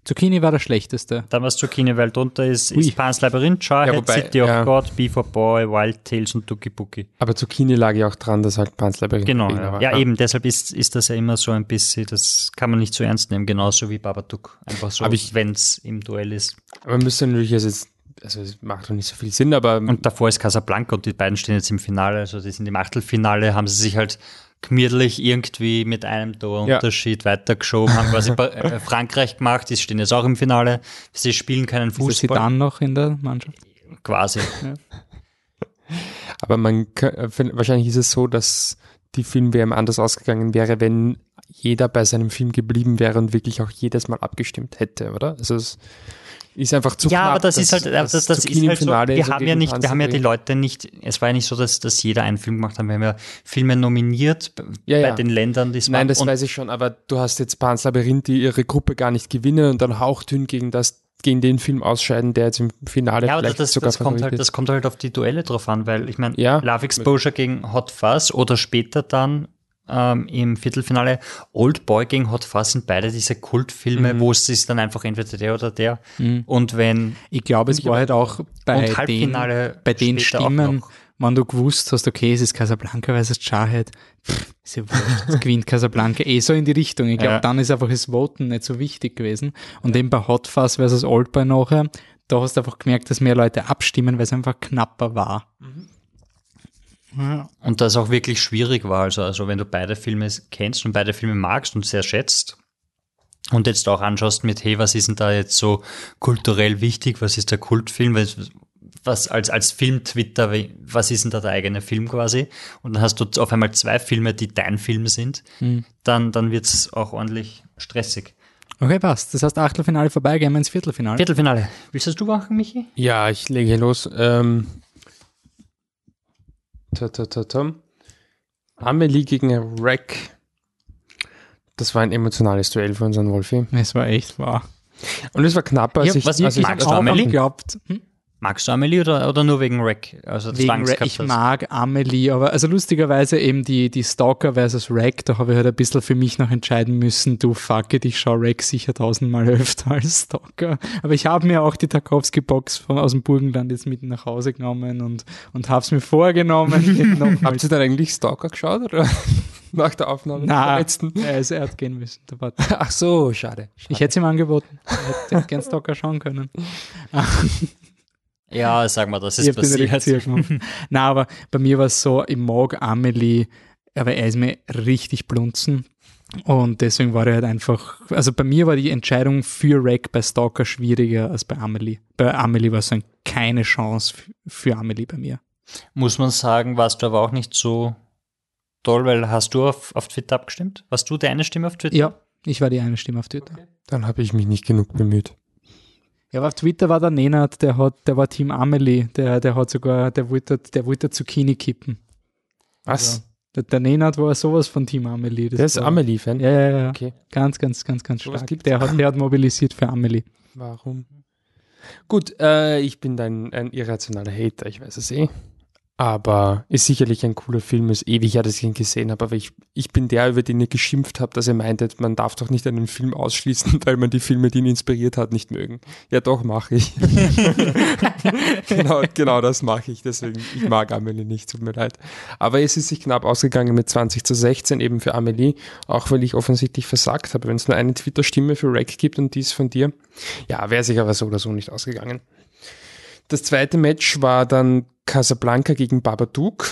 Zucchini.
War der schlechteste.
Dann war es Zucchini, weil drunter ist,
Ui.
ist Pan's Labyrinth, Jarhead,
Ja, wobei,
City of
ja.
God, Before Boy, Wild Tales und Duki Buki.
Aber Zucchini lag ja auch dran, dass halt Panzlabyrinth
Genau,
Gewinner
ja. ja eben, deshalb ist, ist das ja immer so ein bisschen, das kann man nicht so ernst nehmen, genauso wie Babadook. Einfach so, wenn es im Duell ist.
Aber man müsste natürlich jetzt- also es macht doch nicht so viel Sinn, aber
Und davor ist Casablanca und die beiden stehen jetzt im Finale, also die sind im Achtelfinale, haben sie sich halt gemütlich irgendwie mit einem Torunterschied weitergeschoben, haben quasi äh, Frankreich gemacht, die stehen jetzt auch im Finale, sie spielen keinen
Ist der
Fußball,
Zidane noch in der Mannschaft?
quasi.
Aber man äh, wahrscheinlich ist es so, dass die Film-WM anders ausgegangen wäre, wenn jeder bei seinem Film geblieben wäre und wirklich auch jedes Mal abgestimmt hätte, oder? Also es ist einfach zu
ja,
knapp,
aber das
dass-
ist halt, das, das,
dass
ist halt so,
Finale
wir haben ja nicht, wir haben ja die Leute nicht, es war ja nicht so, dass, dass jeder einen Film gemacht hat, wir haben ja Filme nominiert
Ja,
bei
ja.
den Ländern, die es
Nein, das weiß ich schon, aber du hast jetzt Pan's Labyrinth, die ihre Gruppe gar nicht gewinnen und dann hauchdünn gegen das gegen den Film ausscheiden, der jetzt im Finale
Ja,
vielleicht
das,
sogar
das, kommt halt, das kommt halt auf die Duelle drauf an, weil ich meine,
Ja.
Love Exposure gegen Hot Fuzz oder später dann ähm, im Viertelfinale Old Boy gegen Hot Fuzz sind beide diese Kultfilme,
Mhm.
wo es ist dann einfach entweder der oder der. Und wenn
Ich glaube, es war halt auch bei den, bei den Stimmen, wenn du gewusst hast, okay, es ist Casablanca versus Jarhead, pff, ist ja wurscht, gewinnt Casablanca eh so in die Richtung. Ich glaube,
Ja.
dann ist einfach das Voten nicht so wichtig gewesen. Und eben bei Hot Fuzz versus Oldboy nachher, da hast du einfach gemerkt, dass mehr Leute abstimmen, weil es einfach knapper war. Ja.
Und das auch wirklich schwierig war. Also, also wenn du beide Filme kennst und beide Filme magst und sehr schätzt und jetzt auch anschaust mit, hey, was ist denn da jetzt so kulturell wichtig? Was ist der Kultfilm? Was, was als, als Film-Twitter, was ist denn da der eigene Film quasi? Und dann hast du auf einmal zwei Filme, die dein Film sind. Dann, dann wird's auch ordentlich stressig.
Okay, passt. Das heißt, Achtelfinale vorbei, gehen wir ins Viertelfinale.
Viertelfinale. Willst das du machen, Michi?
Ja, ich lege hier los. Ähm, ta, ta, ta, ta. Amelie gegen Rack. Das war ein emotionales Duell für unseren Wolfi.
Es war echt wahr.
Und es war knapp, als
Ja,
ich,
was-
als ich
du
ich-
Amelie?
geglaubt, hm?
Magst du Amelie oder, oder nur wegen Rack? Also,
Wegen
Angst
Ra-
gehabt
ich mag Amelie, aber also lustigerweise eben die, die Stalker versus Rack, da habe ich halt ein bisschen für mich noch entscheiden müssen, du fuck it, ich schaue Rack sicher tausendmal öfter als Stalker. Aber ich habe mir auch die Tarkovsky-Box von aus dem Burgenland jetzt mit nach Hause genommen und, und habe es mir vorgenommen.
Habt ihr dann eigentlich Stalker geschaut oder nach der Aufnahme?
Na,
letzten?
er, ist, er hat gehen müssen.
Ach so, schade.
ich hätte es ihm angeboten. Er hätte, hätte gern Stalker schauen können.
Ja, sag mal, das
Ich
ist
den
passiert.
Nein, aber bei mir war es so, ich mag Amelie, aber er ist mir richtig blunzen. Und deswegen war er halt einfach, also bei mir war die Entscheidung für Rack bei Stalker schwieriger als bei Amelie. Bei Amelie war es dann keine Chance für Amelie bei mir.
Muss man sagen, warst du aber auch nicht so toll, weil hast du auf, auf Twitter abgestimmt? Warst du deine Stimme auf Twitter?
Ja, ich war die eine Stimme auf Twitter.
Dann habe ich mich nicht genug bemüht.
Ja, aber auf Twitter war der Nenad, der hat, der war Team Amelie, der, der hat sogar, der wollte, der wollte Zucchini kippen.
Was?
Also, der, der Nenad war sowas von Team Amelie. Das
der ist Amelie-Fan?
Ja, ja, ja.
Okay.
Ganz, ganz, ganz, ganz
Sowas
stark. Der hat, der hat mobilisiert für Amelie.
Warum? Gut, äh, ich bin ein, ein irrationaler Hater, ich weiß es eh. Aber ist sicherlich ein cooler Film, ist ewig her, dass ich ihn gesehen habe, aber ich, ich bin der, über den ihr geschimpft habt, dass ihr meintet, man darf doch nicht einen Film ausschließen, weil man die Filme, die ihn inspiriert hat, nicht mögen. Ja, doch, mache ich. genau, genau das mache ich, deswegen, ich mag Amelie nicht, tut mir leid. Aber es ist sich knapp ausgegangen mit 20 zu 16 eben für Amelie, auch weil ich offensichtlich versagt habe. Wenn es nur eine Twitter-Stimme für Rack gibt und die ist von dir, ja, wäre sich aber so oder so nicht ausgegangen. Das zweite Match war dann Casablanca gegen Babadook.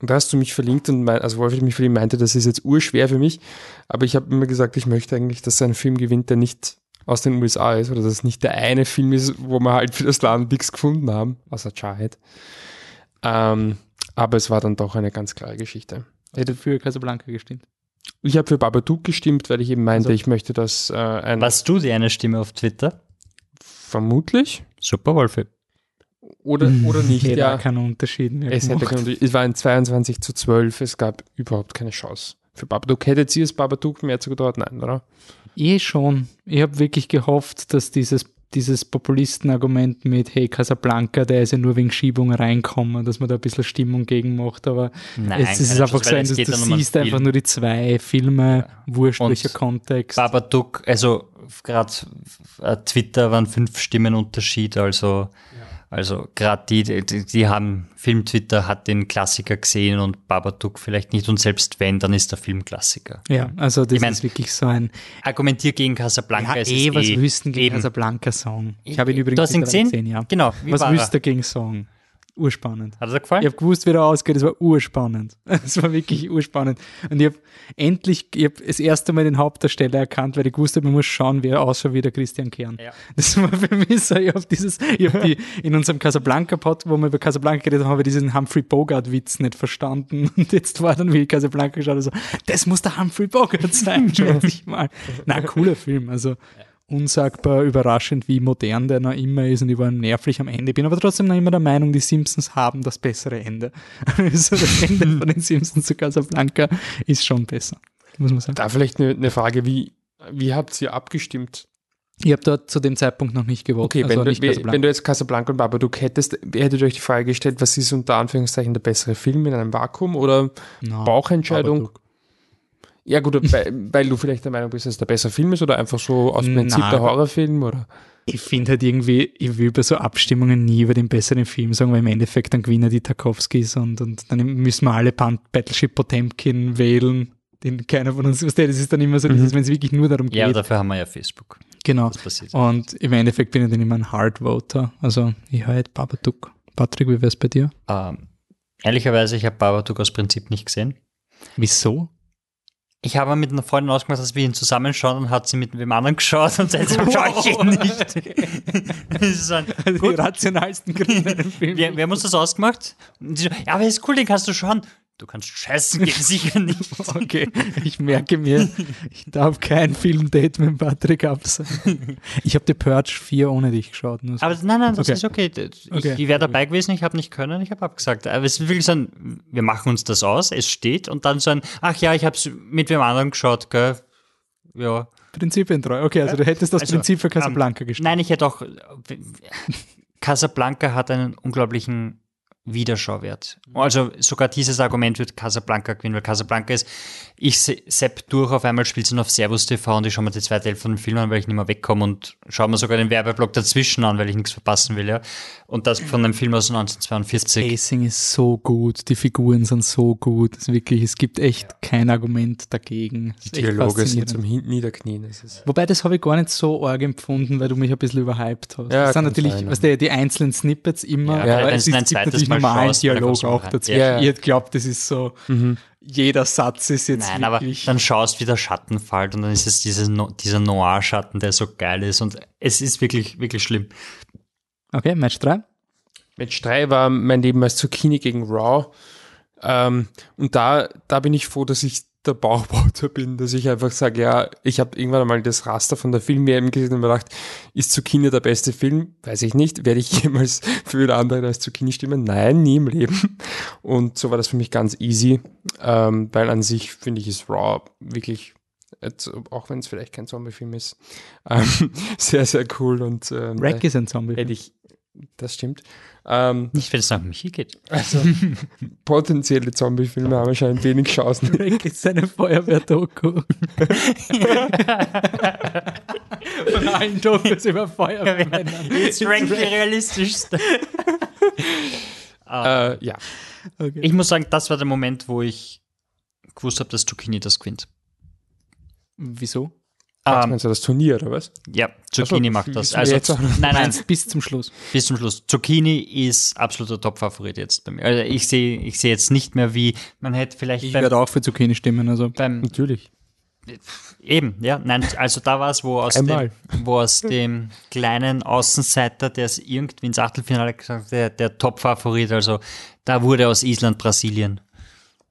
Und da hast du mich verlinkt und mein, also Wolf hat mich verlinkt, meinte, das ist jetzt urschwer für mich. Aber ich habe immer gesagt, ich möchte eigentlich, dass ein Film gewinnt, der nicht aus den USA ist oder dass es nicht der eine Film ist, wo wir halt für das Land nichts gefunden haben, außer Jarhead. Ähm, aber es war dann doch eine ganz klare Geschichte.
Hätte für Casablanca gestimmt.
Ich habe für Babadook gestimmt, weil ich eben meinte,
Also-
ich möchte, dass äh, ein
Warst du die eine Stimme auf Twitter?
vermutlich
Super, Wolfi.
Oder, oder nicht.
Hätte
ja.
auch keinen Unterschied mehr
Es, hätte keinen Unterschied. es war ein 22 zu 12, es gab überhaupt keine Chance. Für Babadook hättet ihr es Babadook mehr zugedauert? Nein, oder?
Eh schon. Ich habe wirklich gehofft, dass dieses, dieses Populisten-Argument mit, hey, Casablanca, der ist ja nur wegen Schiebung reinkommen, dass man da ein bisschen Stimmung gegen macht, aber
Nein,
es ist
keine
einfach so,
es
du,
um
siehst einfach nur die zwei Filme, wurscht
Und
welcher Kontext.
Babadook, also gerade äh, Twitter waren fünf Stimmen Unterschied, also also gerade die, die, die haben Film-Twitter hat den Klassiker gesehen und Babadook vielleicht nicht und selbst wenn, dann ist der Film Klassiker.
ja, also das
Ich mein,
ist wirklich so ein,
Argumentier gegen Casablanca
ja,
ist
eh, was
eh
wüssten gegen. Casablanca-Song. Ich habe ihn übrigens
Du hast ihn
mittlerweile
gesehen?
ja.
Genau.
Was
war
wüsst ihr gegen Song? Urspannend.
Hat dir gefallen?
Ich habe gewusst, wie er ausgeht, es war urspannend. Es war wirklich urspannend. Und ich habe endlich, ich habe das erste Mal den Hauptdarsteller erkannt, weil ich gewusst habe, man muss schauen, wie er ausschaut wie der Christian Kern.
Ja.
Das war für mich so, ich habe dieses, ich habe die, in unserem Casablanca-Pod, wo wir über Casablanca geredet haben, habe ich diesen Humphrey Bogart-Witz nicht verstanden. Und jetzt war dann, wie ich Casablanca geschaut habe, so, das muss der Humphrey Bogart sein, schätze ich mal. Na, cooler Film, also unsagbar überraschend, wie modern der noch immer ist und ich war nervlich am Ende. Bin aber trotzdem noch immer der Meinung, die Simpsons haben das bessere Ende. Also das Ende von den Simpsons zu Casablanca ist schon besser, muss man sagen.
Da vielleicht eine, eine Frage, wie, wie habt ihr abgestimmt?
Ich habe dort zu dem Zeitpunkt noch nicht gewotet.
Okay,
also
wenn, du, wenn du jetzt Casablanca und Babadook hättest, hättet ihr euch die Frage gestellt, was ist unter Anführungszeichen der bessere Film in einem Vakuum oder
No,
Bauchentscheidung?
Babadook.
Ja gut, weil, weil du vielleicht der Meinung bist, dass es der bessere Film ist oder einfach so aus Prinzip
Na,
der Horrorfilm oder?
Ich finde halt irgendwie, ich will bei so Abstimmungen nie über den besseren Film sagen, weil im Endeffekt dann gewinnen die Tarkovskis und, und dann müssen wir alle Battleship Potemkin wählen, den keiner von uns versteht. Das ist dann immer so,
Mhm.
wenn es wirklich nur darum geht.
Ja, dafür haben wir ja Facebook.
genau. Und im Endeffekt bin ich dann immer ein Hard Voter. Also ich höre halt Babadook. Patrick, wie wär's bei dir?
Ähm, ehrlicherweise, ich habe Babadook aus Prinzip nicht gesehen.
Wieso?
Ich habe mit einer Freundin ausgemacht, dass wir ihn zusammenschauen und hat sie mit wem anderen geschaut und seitdem schaue ich ihn nicht. das ist ein,
Also
gut,
die rationalsten Gründe dem Film.
wir, wir haben uns das ausgemacht. Und sie so, ja, aber ist cool, den kannst du schauen. Du kannst scheißen, geht sicher nicht.
Okay, ich merke mir, ich darf kein Filmdate mit Patrick absagen. Ich habe The Purge 4 ohne dich geschaut. So.
Aber nein, nein, das
Okay.
ist okay. Ich,
Okay.
ich wäre dabei gewesen, ich habe nicht können, ich habe abgesagt. Aber es ist wirklich so ein, wir machen uns das aus, es steht und dann so ein, ach ja, ich habe es mit wem anderen geschaut, gell. Ja.
Prinzipientreu. Okay, also du hättest das
Also,
Prinzip für Casablanca gestimmt.
Nein, ich hätte auch, Casablanca hat einen unglaublichen Wiederschauwert. Also sogar dieses Argument wird Casablanca gewinnen, weil Casablanca ist, ich se- sepp durch, auf einmal spielt sie noch auf Servus TV und ich schaue mir die zweite Hälfte von dem Film an, weil ich nicht mehr wegkomme und schaue mir sogar den Werbeblock dazwischen an, weil ich nichts verpassen will, ja. Und das von einem Film aus 1942.
Pacing ist so gut, die Figuren sind so gut. Es ist wirklich, es gibt echt kein Argument dagegen. Es
Die Dialoge sind zum Hin Niederknien. Das
Wobei, das habe ich gar nicht so arg empfunden, weil du mich ein bisschen überhyped hast.
Ja,
das sind natürlich,
sein,
was der, die einzelnen Snippets immer,
Ja,
aber
wenn
es
ein
gibt
zweites
natürlich
Schaust, dann
Dialog
kommst du
auch dazwischen.
Ja.
Ihr glaubt, das ist so, jeder Satz ist jetzt
Nein, aber
wirklich...
dann schaust, wie der Schatten fällt und dann ist es dieses, No- dieser Noir-Schatten, der so geil ist und es ist wirklich, wirklich schlimm.
okay, Match 3.
Match 3 war mein Leben als Zucchini gegen Raw. Ähm, und da, da bin ich froh, dass ich der Bauchbauter bin, dass ich einfach sage, ja, ich habe irgendwann einmal das Raster von der Film-WM gesehen und mir gedacht, ist Zucchini der beste Film? Weiß ich nicht. Werde ich jemals für einen anderen als Zucchini stimmen? Nein, nie im Leben. Und so war das für mich ganz easy, ähm, weil an sich finde ich ist Raw wirklich auch wenn es vielleicht kein Zombie-Film ist, ähm, sehr, sehr cool und ähm,
Rack ist ein Zombie.
hätte ich, das stimmt. Ähm,
Nicht, wenn es nach Michi geht.
also potenzielle Zombie-Filme haben anscheinend wenig Chancen.
Rack ist eine Feuerwehr-Doku. Von allen Dokus über Feuerwehrmänner.
Jetzt rankt die realistischste.
Äh, ja.
Okay.
Ich muss sagen, das war der Moment, wo ich gewusst habe, dass Zucchini das gewinnt.
Wieso?
Ach,
Ähm,
meinst du das Turnier, oder was?
ja, Zucchini
so,
macht das. Also,
jetzt auch noch?
nein, nein,
bis zum Schluss.
bis zum Schluss. Zucchini ist absoluter Top-Favorit jetzt bei mir. Also ich sehe ich sehe jetzt nicht mehr, wie man hätte vielleicht
Ich
beim,
werde auch für Zucchini stimmen. Also
beim
Natürlich.
Eben, ja, nein, also da war es, wo aus
Einmal.
dem, wo aus dem kleinen Außenseiter, der es irgendwie ins Achtelfinale gesagt hat, der, der Top-Favorit, also da wurde aus Island Brasilien.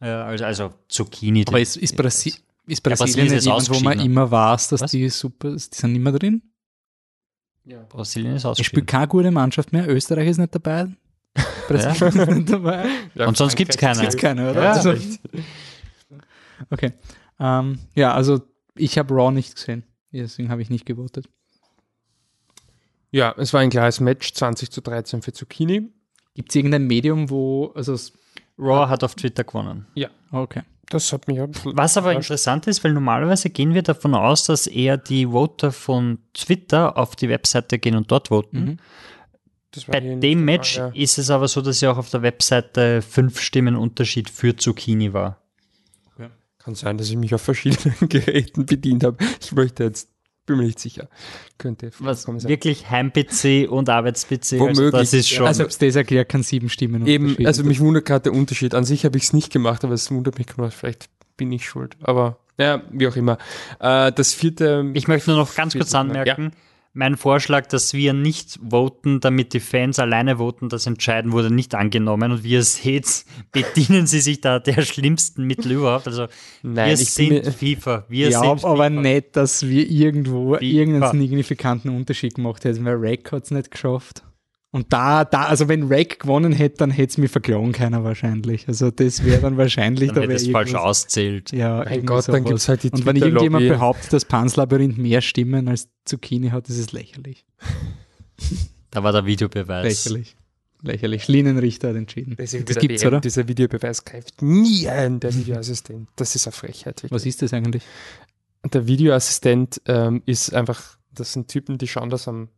Ja, also, also Zucchini.
Aber ist, ist, Brasi ist
Brasilien
Brasilien
ist
jemand, wo man
ausgeschieden.
immer weiß, dass
Was?
die super, die sind immer drin?
Brasilien ist
Es spielt keine gute Mannschaft mehr. Österreich ist nicht dabei. Brasilien ist nicht dabei.
Ja,
Und sonst gibt's keine.
Gibt's keine, oder?
Ja.
Also, okay. Ähm, ja, also ich habe Raw nicht gesehen. Deswegen habe ich nicht gewotet.
Ja, es war ein klares Match, 20 zu 13 für Zucchini.
Gibt es irgendein Medium, wo, also, es-
Raw hat auf Twitter gewonnen.
okay.
Das hat mich
Was aber interessant ist, weil normalerweise gehen wir davon aus, dass eher die Voter von Twitter auf die Webseite gehen und dort voten.
Mhm.
Das war
Bei dem Match
ja.
ist es aber so, dass ja auch auf der Webseite fünf Stimmen Unterschied für Zucchini war.
Kann sein, dass ich mich auf verschiedenen Geräten bedient habe. Ich möchte jetzt, bin mir nicht sicher. Könnte
Was
sein.
wirklich Heim-PC und Arbeits-PC, also
Womöglich,
das ist schon.
Also, es das erklärt, kann sieben Stimmen
Eben, also mich wundert gerade der Unterschied. An sich habe ich es nicht gemacht, aber es wundert mich gerade, vielleicht bin ich schuld. Aber ja, wie auch immer. Äh, das vierte.
ich möchte nur noch ganz kurz
Ja.
Mein Vorschlag, dass wir nicht voten, damit die Fans alleine voten, das Entscheiden wurde nicht angenommen. Und wie ihr seht, bedienen sie sich da der schlimmsten Mittel überhaupt. Also
Nein,
wir sind
mir-
FIFA. Wir
ja,
sind
aber
FIFA.
nicht, dass wir irgendwo
Wie-
irgendeinen signifikanten Unterschied gemacht hätten, weil Rack hat es nicht geschafft. Und da, da, also wenn Rack gewonnen hätte, dann hätte es mir verklagen keiner wahrscheinlich. Also das wäre dann wahrscheinlich,
Dann
da
hätte
wäre
es falsch auszählt.
Ja,
Mein Gott, dann
sowas.
gibt's halt die
Und wenn irgendjemand behauptet, dass Panslabyrinth mehr Stimmen als Zucchini hat, das ist lächerlich.
Da war der Videobeweis.
Lächerlich. Lächerlich. Linienrichter hat entschieden.
Das,
Das gibt's, oder?
Dieser Videobeweis greift nie ein, der Videoassistent. Das ist eine Frechheit. wirklich.
Was ist das eigentlich?
Der Videoassistent ähm, ist einfach, das sind Typen, die schauen das am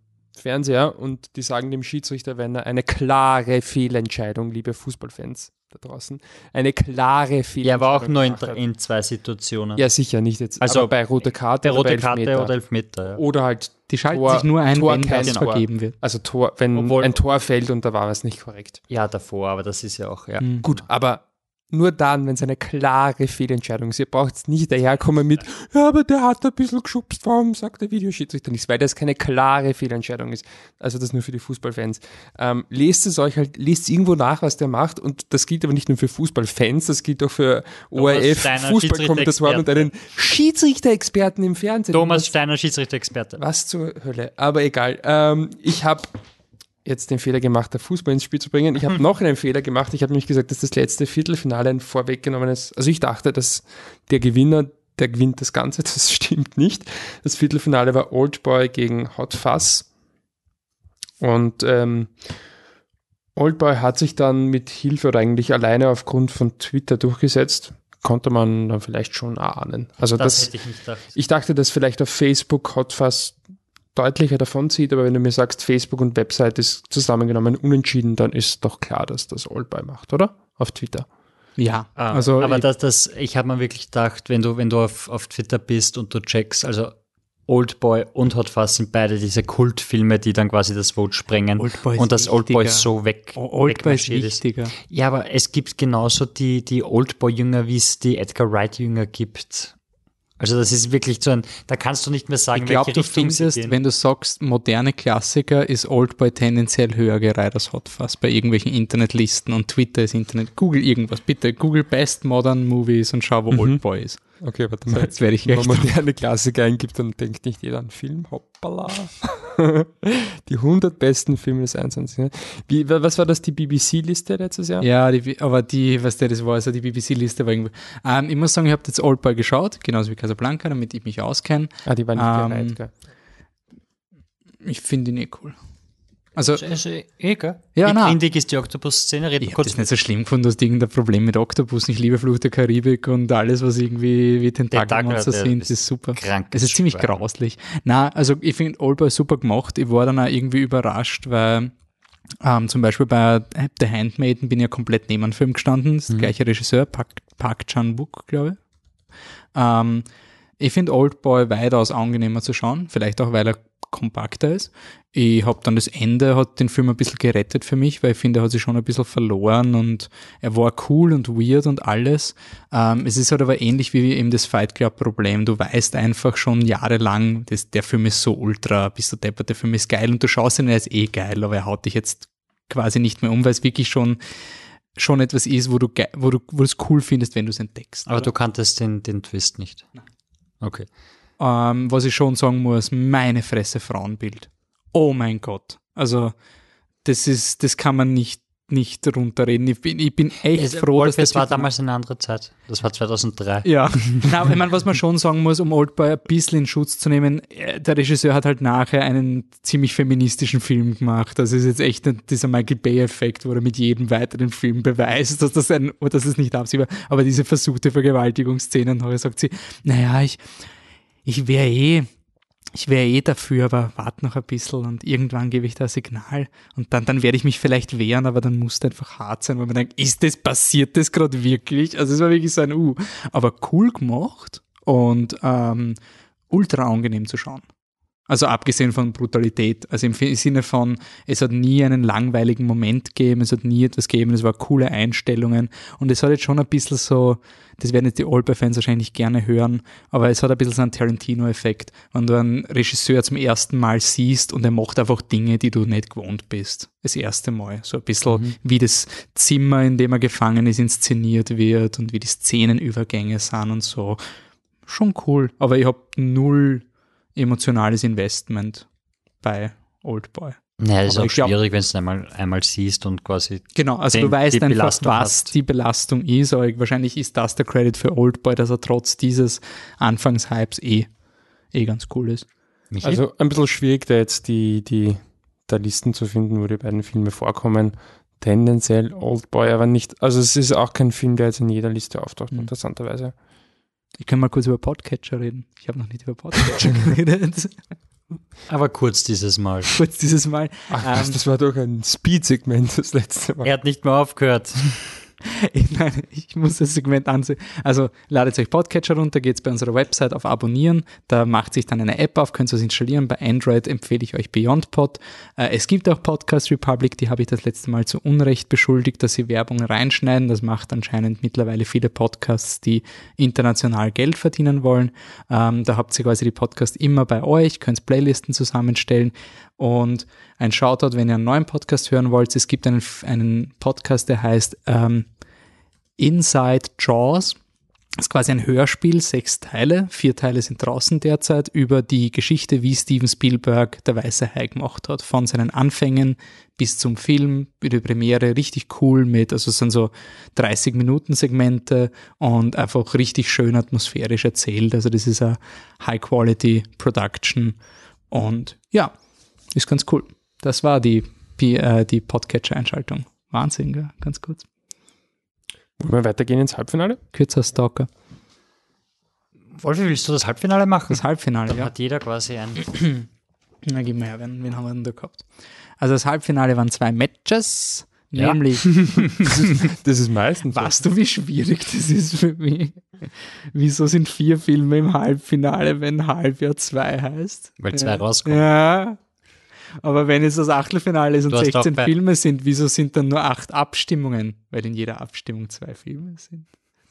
Fernseher und die sagen dem Schiedsrichter, wenn er eine klare Fehlentscheidung, liebe Fußballfans da draußen, eine klare Fehlentscheidung
Ja, aber auch nur in, in zwei Situationen.
Ja, sicher, nicht jetzt.
Also,
aber bei rote Karte
der rote
bei
Karte
Elfmeter.
oder Elfmeter. Ja.
Oder halt,
Die schalten
Tor-
sich nur ein,
Tor
wenn
kein Tor.
vergeben wird.
also Tor, wenn
Obwohl-
ein Tor fällt und da war es nicht korrekt.
ja, davor, aber das ist ja auch, ja.
Mhm.
Gut, aber nur dann, wenn es eine klare Fehlentscheidung ist. Ihr braucht jetzt nicht daherkommen mit, ja, aber der hat ein bisschen geschubst, warum sagt der Videoschiedsrichter nichts? Weil das keine klare Fehlentscheidung ist. Also das nur für die Fußballfans. Ähm, lest es euch halt, lest irgendwo nach, was der macht und das gilt aber nicht nur für Fußballfans, das gilt auch für ORF, Fußballkommentatoren und einen Schiedsrichter-Experten im Fernsehen.
Thomas Steiner, Schiedsrichter-Experte.
Was zur Hölle? Aber egal. Ähm, ich habe jetzt den Fehler gemacht, der Fußball ins Spiel zu bringen. Ich habe noch einen Fehler gemacht. Ich habe nämlich gesagt, dass das letzte Viertelfinale ein vorweggenommenes. Also ich dachte, dass der Gewinner, der gewinnt das Ganze. Das stimmt nicht. Das Viertelfinale war Old Boy gegen Hot Fuzz. Und ähm, Oldboy hat sich dann mit Hilfe oder eigentlich alleine aufgrund von Twitter durchgesetzt. Konnte man dann vielleicht schon ahnen. Also das,
Das ich
ich dachte, dass vielleicht auf Facebook Hot fast deutlicher davon zieht, aber wenn du mir sagst, Facebook und Website ist zusammengenommen unentschieden, dann ist doch klar, dass das Oldboy macht, oder? Auf Twitter.
Ja,
Ah,
also
aber
ich,
das, das, ich habe mir wirklich gedacht, wenn du, wenn du auf, auf Twitter bist und du checkst, also Oldboy und Hot Fuzz sind beide diese Kultfilme, die dann quasi das Vote sprengen
Oldboy ist
und das Oldboy so weg.
Oldboy ist wichtiger.
Ja, aber es gibt genauso die, die Oldboy-Jünger, wie es die Edgar Wright-Jünger gibt. Also das ist wirklich so ein, da kannst du nicht mehr sagen,
Ich glaube,
welche
du
Richtung sie
findest,
gehen.
wenn du sagst, moderne Klassiker, ist Oldboy tendenziell höher gereiht als Hot Fuzz bei irgendwelchen Internetlisten und Twitter ist Internet. Google irgendwas, bitte. Google Best Modern Movies und schau, wo Oldboy ist.
Okay, warte
So, jetzt werde ich
Wenn man moderne Klassiker eingibt, dann denkt nicht jeder an Film. Hoppala. die 100 besten Filme des 21. Jahrhunderts. Wie, wa- was war das, die BBC-Liste letztes Jahr?
Ja, die, aber die, was der das war, also die BBC-Liste war irgendwie. Ähm, ich muss sagen, ich habe jetzt Oldboy geschaut, genauso wie Casablanca, damit ich mich auskenne.
Ah, die war nicht
Ähm,
gereiht, gell?
Ich finde ihn eh cool. Also,
Also, eh, gell?
Ja,
Wie
na.
grindig ist die Oktopus-Szene?
Ich
kurz
das nicht so schlimm gefunden, dass irgendein Problem mit Oktopus. Ich liebe Fluch der Karibik und alles, was irgendwie wie Tentakelmonster
Tentakel,
sind,
das
ist super.
krankes
Es ist ziemlich
Schwein.
grauslich. Na, also ich finde Oldboy super gemacht. Ich war dann auch irgendwie überrascht, weil ähm, zum Beispiel bei The Handmaiden bin ich ja komplett neben einem Film gestanden. Das ist der gleiche Regisseur, Park, Park Chan-wook, glaube ich. Ähm, ich finde Oldboy weitaus angenehmer zu schauen, vielleicht auch, weil er kompakter ist. Ich habe dann das Ende, hat den Film ein bisschen gerettet für mich, weil ich finde, er hat sich schon ein bisschen verloren und er war cool und weird und alles. Ähm, es ist halt aber ähnlich wie eben das Fight Club Problem. Du weißt einfach schon jahrelang, das, der Film ist so ultra, bist du deppert, der Film ist geil und du schaust ihn, er ist eh geil, aber er haut dich jetzt quasi nicht mehr um, weil es wirklich schon schon etwas ist, wo du, wo du, wo du es cool findest, wenn du es entdeckst.
Aber du kanntest den, den Twist nicht. Okay.
Ähm, was ich schon sagen muss, meine Fresse Frauenbild. Oh mein Gott. Also, das ist, das kann man nicht, nicht runterreden. Ich bin, ich bin echt
Es,
froh, dass
das war damals eine andere Zeit. Das war 2003.
Ja, Nein, ich meine, was man schon sagen muss, um Oldboy ein bisschen in Schutz zu nehmen, äh, der Regisseur hat halt nachher einen ziemlich feministischen Film gemacht. Das ist jetzt echt dieser Michael Bay-Effekt, wo er mit jedem weiteren Film beweist, dass das ein, oder dass es nicht absehbar aber diese versuchte Vergewaltigungsszenen, nachher sagt sie, naja, ich, ich wäre eh, ich wäre eh dafür, aber warte noch ein bisschen und irgendwann gebe ich da ein Signal und dann, dann werde ich mich vielleicht wehren, aber dann muss einfach hart sein, weil man denkt, ist das passiert das gerade wirklich? Also es war wirklich so ein Uh, aber cool gemacht und ähm, ultra angenehm zu schauen. Also abgesehen von Brutalität, also im Sinne von, es hat nie einen langweiligen Moment gegeben, es hat nie etwas gegeben, es war coole Einstellungen und es hat jetzt schon ein bisschen so, das werden jetzt die Oldboy-Fans wahrscheinlich gerne hören, aber es hat ein bisschen so einen Tarantino-Effekt, wenn du einen Regisseur zum ersten Mal siehst und er macht einfach Dinge, die du nicht gewohnt bist. Das erste Mal. So ein bisschen wie das Zimmer, in dem er gefangen ist, inszeniert wird und wie die Szenenübergänge sind und so. Schon cool, aber ich habe null emotionales Investment bei Oldboy.
Naja, das ist auch schwierig, wenn du es einmal, einmal siehst und quasi.
Genau, also
Den-
du weißt einfach,
Belastung
was
hast.
die Belastung ist, aber wahrscheinlich ist das der Credit für Oldboy, dass er trotz dieses Anfangshypes eh, eh ganz cool ist.
Michi?
Also ein bisschen schwierig, da jetzt die, die da Listen zu finden, wo die beiden Filme vorkommen. Tendenziell Oldboy, aber nicht, also es ist auch kein Film, der jetzt in jeder Liste auftaucht,
Mhm.
interessanterweise.
Ich kann mal kurz über Podcatcher reden. Ich habe noch nicht über Podcatcher geredet.
aber kurz dieses Mal.
kurz dieses Mal.
Ach,
Ähm,
das war doch ein Speed-Segment das letzte Mal.
Er hat nicht mehr aufgehört.
Ich meine, ich muss das Segment ansehen. Also ladet euch Podcatcher runter, geht's bei unserer Website auf Abonnieren. Da macht sich dann eine App auf, könnt ihr es installieren. Bei Android empfehle ich euch BeyondPod. Äh, es gibt auch Podcast Republic, die habe ich das letzte Mal zu Unrecht beschuldigt, dass sie Werbung reinschneiden. Das macht anscheinend mittlerweile viele Podcasts, die international Geld verdienen wollen. Ähm, da habt ihr quasi die Podcasts immer bei euch, könnt Playlisten zusammenstellen. Und ein Shoutout, wenn ihr einen neuen Podcast hören wollt. Es gibt einen, einen Podcast, der heißt ähm, Inside Jaws. Das ist quasi ein Hörspiel, sechs Teile, vier Teile sind draußen derzeit, über die Geschichte, wie Steven Spielberg der Weiße Hai gemacht hat. Von seinen Anfängen bis zum Film, wie die Premiere, richtig cool mit, also es sind so 30 Minuten Segmente und einfach richtig schön atmosphärisch erzählt. Also das ist eine High-Quality Production und ja, ist ganz cool. Das war die, die, äh, die Podcatcher-Einschaltung. Wahnsinn, gell? ganz kurz.
Wollen wir weitergehen ins Halbfinale?
Kürzer Stalker.
Wolfi, willst du das Halbfinale machen?
Das Halbfinale,
Dann
ja.
hat jeder quasi ein.
Na, gib mal her, wen, wen haben wir denn da gehabt? Also das Halbfinale waren zwei Matches,
Ja.
nämlich,
Das ist meistens. so.
weißt du, wie schwierig das ist für mich? Wieso sind vier Filme im Halbfinale, wenn Halbjahr zwei heißt?
Weil zwei
ja.
rauskommen.
Ja. Aber wenn es das Achtelfinale ist und
Du hast
16
auch bei-
Filme sind, wieso sind dann nur acht Abstimmungen? Weil in jeder Abstimmung zwei Filme sind.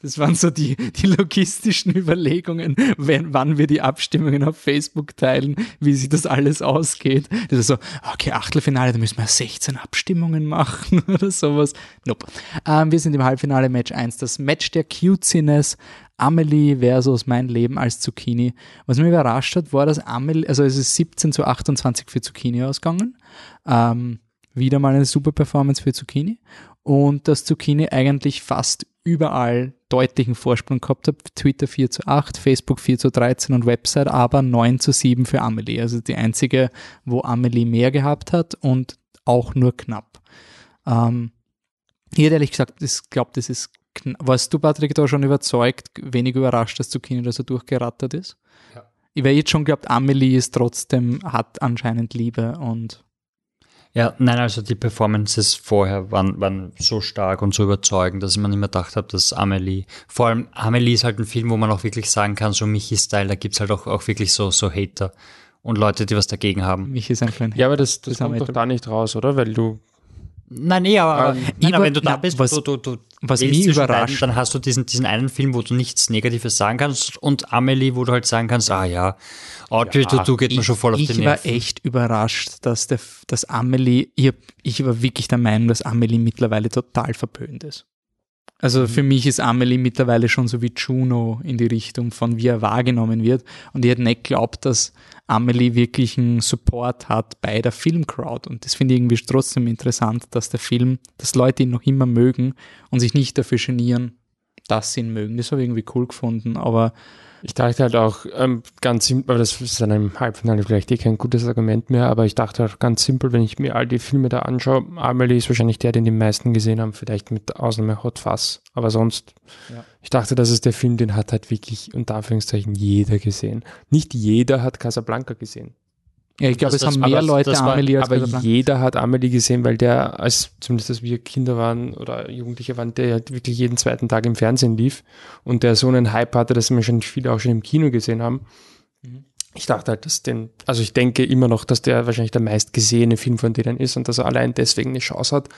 Das waren so die, die logistischen Überlegungen, wenn, wann wir die Abstimmungen auf Facebook teilen, wie sich das alles ausgeht. Das ist so, okay, Achtelfinale, da müssen wir 16 Abstimmungen machen oder sowas. Nope. Ähm, wir sind im Halbfinale Match 1, das Match der Cutesiness. Amelie versus Mein Leben als Zucchini. Was mich überrascht hat, war, dass Amelie, also es ist 17 zu 28 für Zucchini ausgegangen. Ähm, wieder mal eine super Performance für Zucchini. Und dass Zucchini eigentlich fast überall deutlichen Vorsprung gehabt hat. Twitter 4 zu 8, Facebook 4 zu 13 und Website aber 9 zu 7 für Amelie. Also die einzige, wo Amelie mehr gehabt hat und auch nur knapp. Ähm, hätte ehrlich gesagt, ich glaube, das ist Warst du, Patrick, da schon überzeugt, wenig überrascht, dass Zucchini da so durchgerattert ist?
Ja.
Ich wäre jetzt schon geglaubt, Amelie ist trotzdem, hat anscheinend Liebe und
Ja, nein, also die Performances vorher waren, waren so stark und so überzeugend, dass ich mir nicht mehr gedacht habe, dass Amelie, vor allem Amelie ist halt ein Film, wo man auch wirklich sagen kann, so Michi-Style, da gibt's halt auch, auch wirklich so, so Hater und Leute, die was dagegen haben.
mich ist einfach ein
Ja, aber das, das
Das haben
kommt
wir
doch da nicht raus, oder? Weil du.
Nein, eh, aber,
Ähm,
nein, aber wenn du da
na,
bist,
was-
du, du, du
was mich überrascht-
dann hast du diesen, diesen einen Film, wo du nichts Negatives sagen kannst und Amelie, wo du halt sagen kannst, ah ja, Audrey,
Ja,
du, du geht mir schon voll auf
ich
den
war
Nerven.
echt überrascht, dass, der, dass Amelie, ich, ich war wirklich der Meinung, dass Amelie mittlerweile total verpönt ist. Also
Mhm.
für mich ist Amelie mittlerweile schon so wie Juno in die Richtung von wie er wahrgenommen wird. Und ich hätte nicht geglaubt, dass Amelie wirklich einen Support hat bei der Filmcrowd. Und das finde ich irgendwie trotzdem interessant, dass der Film, dass Leute ihn noch immer mögen und sich nicht dafür genieren, dass sie ihn mögen. Das habe ich irgendwie cool gefunden. Aber
Ich dachte halt auch ähm, ganz simpel, aber das ist dann im Halbfinale vielleicht eh kein gutes Argument mehr, aber ich dachte auch ganz simpel, wenn ich mir all die Filme da anschaue, Amelie ist wahrscheinlich der, den die meisten gesehen haben, vielleicht mit Ausnahme Hot Fuzz, aber sonst,
Ja.
ich dachte, das ist der Film, den hat halt wirklich unter Anführungszeichen jeder gesehen. Nicht jeder hat Casablanca gesehen,
ja, ich glaube, es haben mehr Leute
war-
Amelie als
aber
Casablanca.
jeder hat Amelie gesehen, weil der, als zumindest als wir Kinder waren oder Jugendliche waren, der ja wirklich jeden zweiten Tag im Fernsehen lief und der so einen Hype hatte, dass wahrscheinlich viele auch schon im Kino gesehen haben.
Mhm.
Ich dachte halt, dass den, also ich denke immer noch, dass der wahrscheinlich der meistgesehene Film von denen ist und dass er allein deswegen eine Chance hat.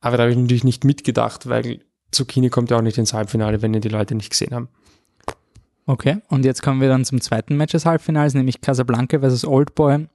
Aber da habe ich natürlich nicht mitgedacht, weil Zucchini kommt ja auch nicht ins Halbfinale, wenn ihn die Leute nicht gesehen haben.
Okay, und jetzt kommen wir dann zum zweiten Match des Halbfinals, nämlich Casablanca versus Oldboy.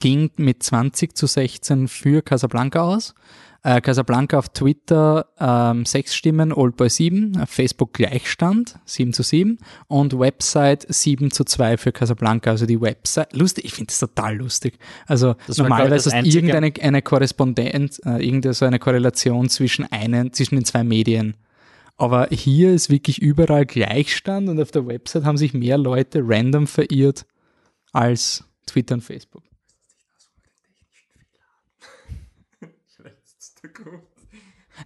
Ging mit 20 zu 16 für Casablanca aus. Äh, Casablanca auf Twitter ähm, 6 Stimmen, Oldboy 7, auf Facebook Gleichstand, 7 zu 7 und Website 7 zu 2 für Casablanca. Also die Website, lustig, ich finde das total lustig. Also
Das
normalerweise
einzige-
irgendeine eine Korrespondenz, äh, irgendeine so eine Korrelation zwischen einen, zwischen den zwei Medien. Aber hier ist wirklich überall Gleichstand und auf der Website haben sich mehr Leute random verirrt als Twitter und Facebook.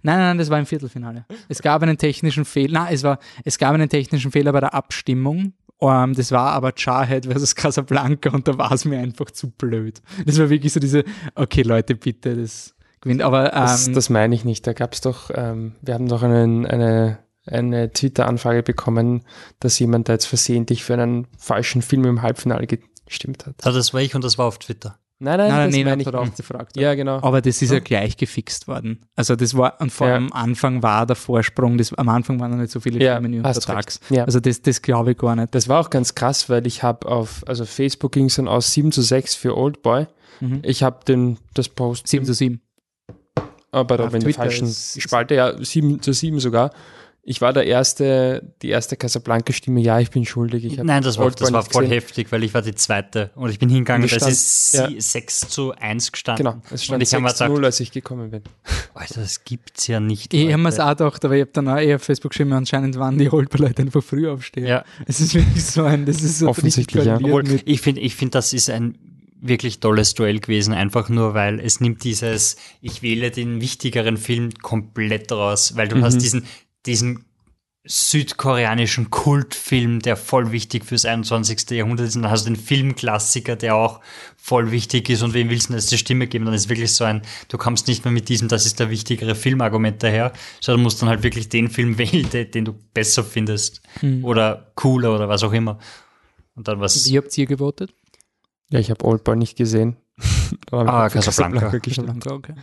Nein, nein, nein, das war im Viertelfinale. Es gab einen technischen Fehler. Nein, es war, es gab einen technischen Fehler bei der Abstimmung. Ähm, das war aber Jarhead versus Casablanca und da war es mir einfach zu blöd. Das war wirklich so diese, okay Leute, bitte, das gewinnt. Aber
Das,
ähm,
das meine ich nicht. Da gab es doch, ähm, wir haben doch einen, eine, eine Twitter-Anfrage bekommen, dass jemand da jetzt versehentlich für einen falschen Film im Halbfinale gestimmt hat.
Also das war ich und das war auf Twitter.
Nein, nein,
nein, nein,
das meine
hat
ich
auch
nicht.
gefragt.
Ja, genau.
Aber das ist ja gleich gefixt worden. Also das war, und vor
Ja.
allem am Anfang war der Vorsprung, das, am Anfang waren noch nicht so viele
Ja,
Filme untertags.
Ja.
Also das, das glaube ich gar nicht.
Das war auch ganz krass, weil ich habe auf, also Facebook ging es dann aus 7 zu 6 für Oldboy.
Mhm.
Ich habe den, das Post,
7 zu 7.
aber da ich
Twitter
falschen Spalte, ja, 7 zu 7 sogar. Ich war der erste, die erste Casablanca-Stimme, ja, ich bin schuldig. Ich
Nein, das war, das war voll
gesehen.
heftig, weil ich war die zweite und ich bin hingegangen,
Und es
das
stand-
ist
ja.
sie- 6 zu 1 gestanden.
Genau, es
und
stand
ich habe mir
6 zu
gedacht,
0, als ich gekommen bin.
Alter, das gibt's ja nicht.
Ich habe mir es auch gedacht, aber ich habe dann auch eher auf Facebook geschrieben, anscheinend waren die Oldboy-Leute einfach früh aufstehen.
Ja.
Es ist wirklich so ein, das ist so
Offensichtlich, ja.
Obwohl, ich finde, ich finde, das ist ein wirklich tolles Duell gewesen, einfach nur, weil es nimmt dieses, ich wähle den wichtigeren Film komplett raus, weil du
Mhm.
hast diesen, diesen südkoreanischen Kultfilm, der voll wichtig fürs 21. Jahrhundert ist, und dann hast du den Filmklassiker, der auch voll wichtig ist, und wem willst du denn jetzt die Stimme geben? Dann ist wirklich so ein, du kommst nicht mehr mit diesem, das ist der wichtigere Filmargument daher, sondern musst dann halt wirklich den Film wählen, den, du besser findest, oder cooler, oder was auch immer. Und dann was.
Wie habt ihr gewotet?
Ja, ich habe Oldboy nicht gesehen. Aber
Ah, Casablanca.
Casablanca, okay.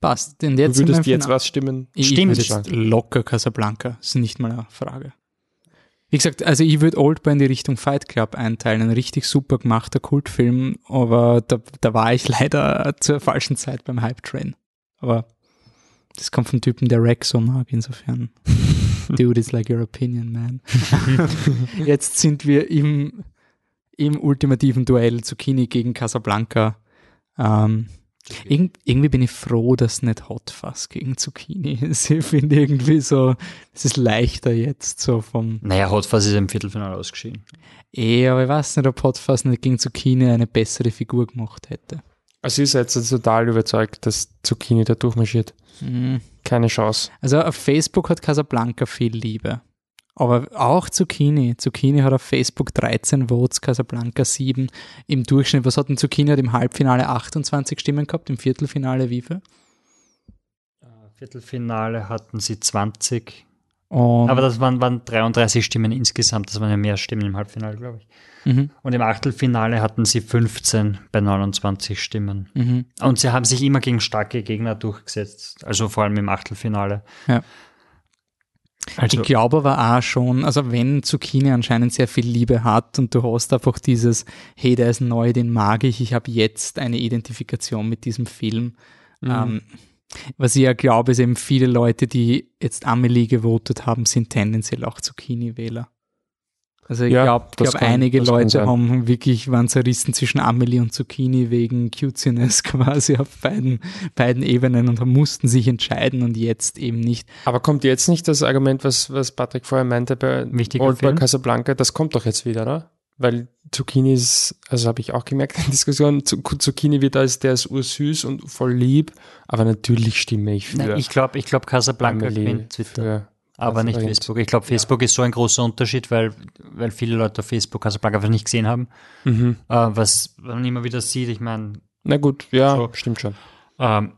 Passt. Denn
Du
jetzt im
würdest jetzt was stimmen?
Ich
Stimmt.
jetzt locker Casablanca. Das ist nicht mal eine Frage. Wie gesagt, also ich würde Oldboy in die Richtung Fight Club einteilen. Ein richtig super gemachter Kultfilm, aber da, da war ich leider zur falschen Zeit beim Hype Train. Aber das kommt vom Typen, der Rex so mag, insofern. Dude, it's like your opinion, man. Jetzt sind wir im, im ultimativen Duell Zucchini gegen Casablanca. Ähm, Irgend, irgendwie bin ich froh, dass nicht Hot Fuzz gegen Zucchini ist. Ich finde irgendwie so, es ist leichter jetzt so vom,
Naja, Hot Fuzz ist im Viertelfinale ausgeschieden.
eh, aber ich weiß nicht, ob Hot Fuzz nicht gegen Zucchini eine bessere Figur gemacht hätte.
Also ihr seid jetzt total überzeugt, dass Zucchini da durchmarschiert.
Mhm.
Keine Chance.
Also auf Facebook hat Casablanca viel Liebe. Aber auch Zucchini. Zucchini hat auf Facebook 13 Votes, Casablanca 7 im Durchschnitt. Was hat denn Zucchini? Hat im Halbfinale 28 Stimmen gehabt, im Viertelfinale wie viel?
Viertelfinale hatten sie 20.
Und,
Aber das waren, waren 33 Stimmen insgesamt. Das waren ja mehr Stimmen im Halbfinale, glaube ich.
mhm,
Und im Achtelfinale hatten sie 15 bei 29 Stimmen.
mhm.
Und sie haben sich immer gegen starke Gegner durchgesetzt. Also vor allem im Achtelfinale.
Ja.
Also,
Ich glaube aber auch schon, also wenn Zucchini anscheinend sehr viel Liebe hat und du hast einfach dieses, hey, der ist neu, den mag ich, ich habe jetzt eine Identifikation mit diesem Film. Ähm, was ich ja glaube, ist eben viele Leute, die jetzt Amelie gewotet haben, sind tendenziell auch Zucchini-Wähler. Also ich
Ja,
glaube, glaub, einige Leute haben wirklich, waren zerrissen zwischen Amelie und Zucchini wegen Cuteness quasi auf beiden, beiden Ebenen und mussten sich entscheiden und jetzt eben nicht.
Aber kommt jetzt nicht das Argument, was, was Patrick vorher meinte bei
Wichtiger
Oldboy
Film?
Casablanca, das kommt doch jetzt wieder, oder? Weil Zucchini ist, also habe ich auch gemerkt in der Diskussion, Zu- Zucchini wird als der ist ursüß und voll lieb, aber natürlich stimme ich für
Nein, ich glaube, ich glaub, Casablanca
Amelie,
gewinnt Twitter. Aber nicht
Casablanca.
Facebook. Ich glaube, Facebook ist so ein großer Unterschied, weil, weil viele Leute auf Facebook Casablanca einfach nicht gesehen haben.
Mhm.
Äh, was man immer wieder sieht, ich meine,
Na gut, ja,
So.
stimmt schon.
ähm,